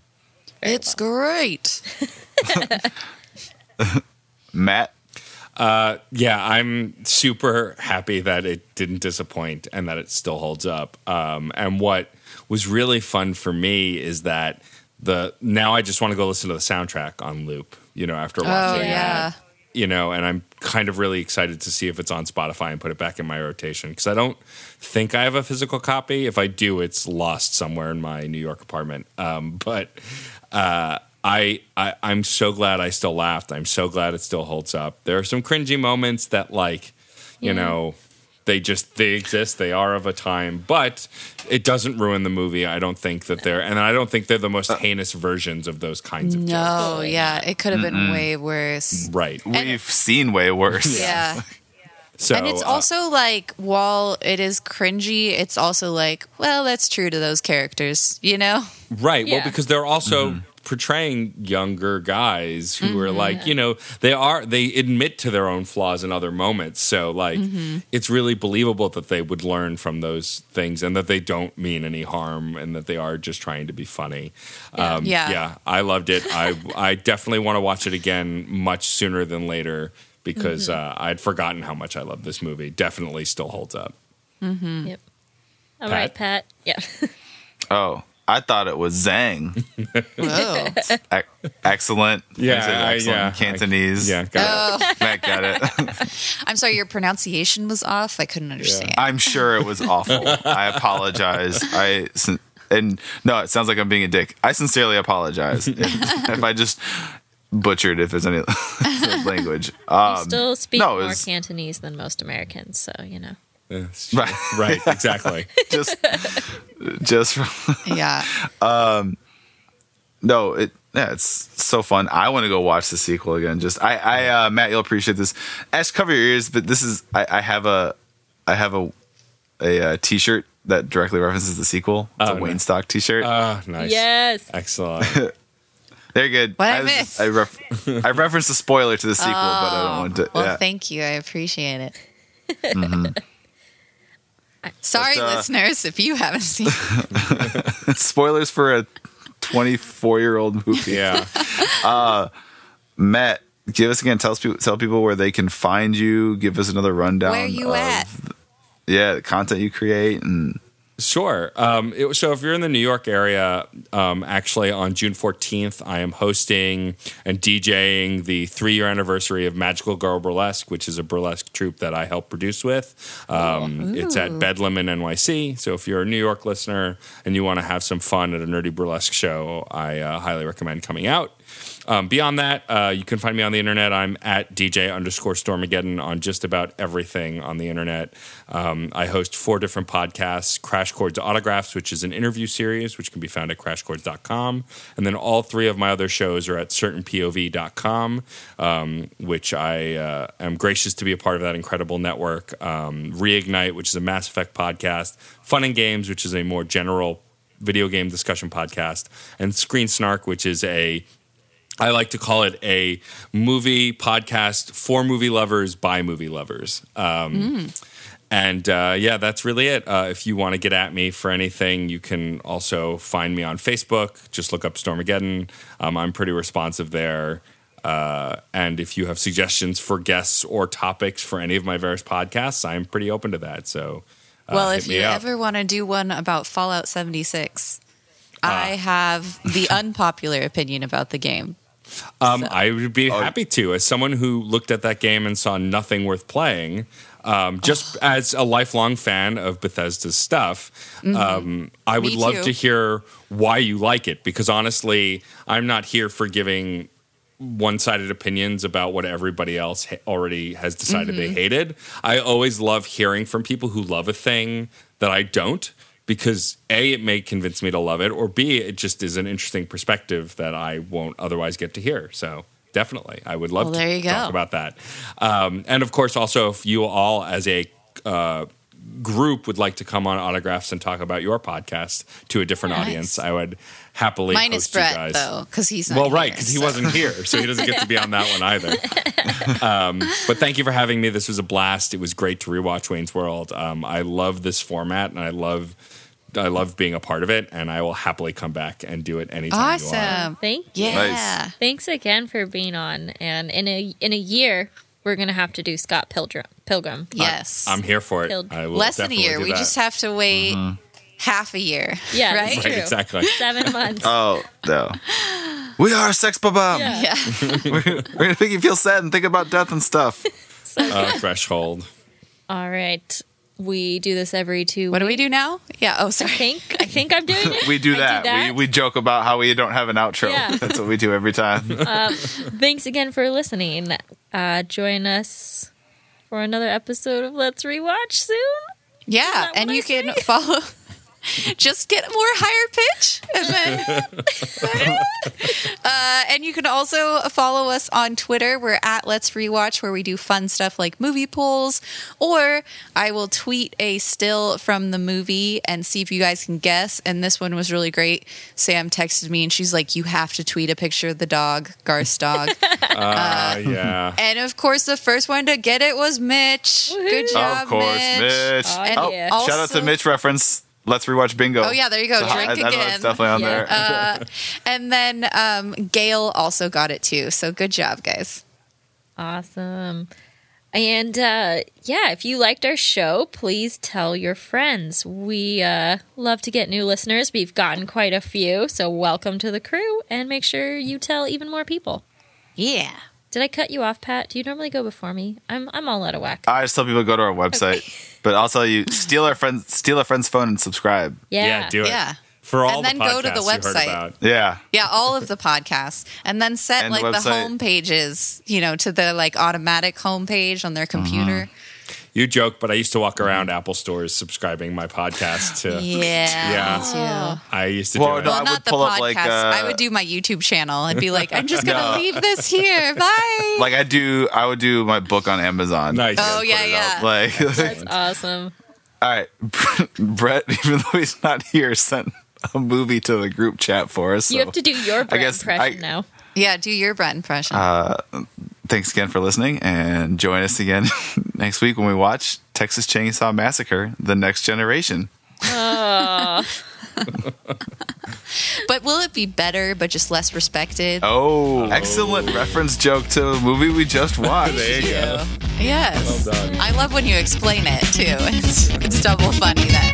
it's
well.
great <laughs>
Matt?
Uh, yeah, I'm super happy that it didn't disappoint and that it still holds up. Um, and what was really fun for me is that the now I just want to go listen to the soundtrack on loop. You know, after watching
oh yeah
that, you know, and I'm kind of really excited to see if it's on Spotify and put it back in my rotation because I don't think I have a physical copy. If I do, it's lost somewhere in my New York apartment. Um, <laughs> but uh, I, I I'm so glad I still laughed. I'm so glad it still holds up. There are some cringy moments that like, you
Yeah.
know, They just they exist. They are of a time, but it doesn't ruin the movie. I don't think that they're, and I don't think they're the most heinous versions of those kinds of jokes.
No, yeah, it could have been way worse.
Right.
We've seen way worse.
Yeah.
So <laughs>
and it's
uh,
also like, while it is cringy, it's also like, well, that's true to those characters, you know?
Right. Well, because they're also portraying younger guys who are like, you know, they are they admit to their own flaws in other moments. So like it's really believable that they would learn from those things and that they don't mean any harm and that they are just trying to be funny. Um,
Yeah.
yeah, I loved it. I I definitely want to watch it again much sooner than later because uh, I'd forgotten how much I love this movie. Definitely still holds up.
Yep. All
Pat?
right, Pat. Yeah. <laughs>
Oh, I thought it was Zhang. <laughs>
Whoa.
Ec- excellent.
Yeah,
I said
I- yeah,
in Cantonese.
Yeah, got it.
oh, <laughs>
Matt got it. <laughs>
I'm sorry, your pronunciation was off. I couldn't understand.
I'm sure it was awful. I apologize. I and no, it sounds like I'm being a dick. I sincerely apologize if, if I just butchered if there's any language.
You
Um,
still speak
no,
more
was-
Cantonese than most Americans, so you know.
Yeah.
Right.
right, exactly. <laughs>
just just
yeah. <laughs>
Um, no it yeah it's so fun i want to go watch the sequel again just i i uh matt you'll appreciate this ash cover your ears but this is i i have a i have a a, uh t-shirt that directly references the sequel it's
Oh,
a
no.
Waynestock t-shirt
Ah, nice.
Yes.
Excellent. <laughs>
they're good
What I
was-
miss?
I, ref- I referenced a spoiler to the sequel but i don't want to
Well,
yeah
thank you. I appreciate it. Sorry,
But, uh,
listeners, if you haven't seen <laughs>
spoilers for a 24 year old movie
Yeah. <laughs>
uh, matt give us again tell us people tell people where they can find you give us another rundown
where you
of,
at.
yeah the content you create and
Sure. Um, it, so if you're in the New York area, um, actually on June 14th, I am hosting and DJing the three year anniversary of Magical Girl Burlesque, which is a burlesque troupe that I help produce with. Um, it's at Bedlam in NYC. So if you're a New York listener and you want to have some fun at a nerdy burlesque show, I uh, highly recommend coming out. Um, beyond that, uh, you can find me on the internet. I'm at DJ underscore Stormageddon on just about everything on the internet. Um, I host four different podcasts Crash Chords Autographs, which is an interview series, which can be found at crashchords.com. And then all three of my other shows are at certainpov.com, um, which I uh, am gracious to be a part of that incredible network. Um, Reignite, which is a Mass Effect podcast. Fun and Games, which is a more general video game discussion podcast. And Screen Snark, which is a I like to call it a movie podcast for movie lovers by movie lovers. Um, And uh, yeah, that's really it. Uh, if you want to get at me for anything, you can also find me on Facebook. Just look up Stormageddon. Um, I'm pretty responsive there. Uh, and if you have suggestions for guests or topics for any of my various podcasts, I'm pretty open to that. So, uh,
Well, if you
up.
ever want to do one about Fallout 76,
Ah.
I have the <laughs> unpopular opinion about the game.
Um, I would be happy to. As someone who looked at that game and saw nothing worth playing, um, just as a lifelong fan of Bethesda's stuff, um, I would
Me
love
too.
to hear why you like it. Because honestly, I'm not here for giving one-sided opinions about what everybody else ha- already has decided they hated. I always love hearing from people who love a thing that I don't because a it may convince me to love it or b it just is an interesting perspective that I won't otherwise get to hear. So definitely, I would love
Well,
to
you
talk
go.
about that. Um, and of course, also if you all as a uh, group would like to come on autographs and talk about your podcast to a different
Nice.
audience, I would happily
Minus
host you
Brett,
guys.
though, because he's not
Well, right,
here,
because he wasn't here, so he doesn't get to be on that one either. <laughs> um, but thank you for having me. This was a blast. It was great to rewatch Wayne's World. Um, I love this format, and I love, I love being a part of it. And I will happily come back and do it anytime.
Awesome.
Thank you.
Yeah.
Nice.
Thanks again for being on. And in a in a year, we're gonna have to do Scott Pilgrim. Pilgrim.
Yes.
I'm here for it.
Killed.
I will
Less than a year. We
that.
just have to wait half a year. <laughs>
Yeah,
Right?
right, exactly.
Seven months. <laughs>
Oh no. We are Sex Bob-Omb.
Yeah.
Yeah.
We're, <laughs> we're gonna make you feel sad and think about death and stuff.
Uh, threshold.
All right. We do this every two.
What do we do now? Yeah. Oh, sorry.
I think I think I'm doing it. <laughs>
We do
I
that. We we joke about how we don't have an outro.
Yeah. <laughs>
That's what we do every time. <laughs>
Thanks again for listening. Uh, join us for another episode of Let's Rewatch soon.
Yeah, and you
I
can
say?
follow. <laughs> Just get more higher pitch, and then, <laughs> uh, and you can also follow us on Twitter. We're at Let's Rewatch, where we do fun stuff like movie polls, or I will tweet a still from the movie and see if you guys can guess. And this one was really great. Sam texted me, and she's like, "You have to tweet a picture of the dog, Garth's dog." <laughs>
Uh, yeah.
and of course, the first one to get it was Mitch. Good
Woohoo.
job,
of course, Mitch.
Oh,
And
yeah.
Shout out to Mitch reference. Let's rewatch Bingo.
Oh yeah, there you go.
So
Drink
I, I know
again.
it's definitely on
Yeah.
there.
and then um, Gail also got it too. So good job, guys.
Awesome. And uh, yeah, if you liked our show, please tell your friends. We uh, love to get new listeners. We've gotten quite a few, so welcome to the crew. And make sure you tell even more people.
Yeah.
Did I cut you off, Pat? Do you normally go before me? I'm I'm all out of whack.
I just tell people to go to our website, <laughs> but I'll tell you, steal our friends, steal a friend's phone and subscribe.
Yeah,
Yeah, do it.
Yeah.
For all
And
the
then go to the
podcasts you heard
website.
about.
Yeah,
Yeah, all of the podcasts. And then set
And
like the,
website.
home pages, you know, to the like automatic home page on their computer. Mm-hmm.
You joke, but I used to walk around Apple stores subscribing my podcast to.
Yeah.
Yeah.
Me too.
I used to
Well,
do it.
no, I
Well,
would
not the
pull
podcast.
up, like, uh,
I would do my YouTube channel. I'd be like, I'm just gonna
No.
leave this here. <laughs> Bye.
like I do. I would do my book on Amazon.
nice.
Oh, yeah, yeah.
up. Like,
That's awesome.
all right, <laughs> Brett. Even though he's not here, sent a movie to the group chat for us.
You
so
have to do your Brett
guess
impression
I-
now.
Yeah, do your Brett impression.
Uh, thanks again for listening, and join us again <laughs> next week when we watch Texas Chainsaw Massacre: The Next Generation. <laughs>
but will it be better, but just less respected?
Oh, excellent reference joke to a movie we just watched.
there you go.
Yes.
Well done.
I love when you explain it too. <laughs> It's it's double funny then.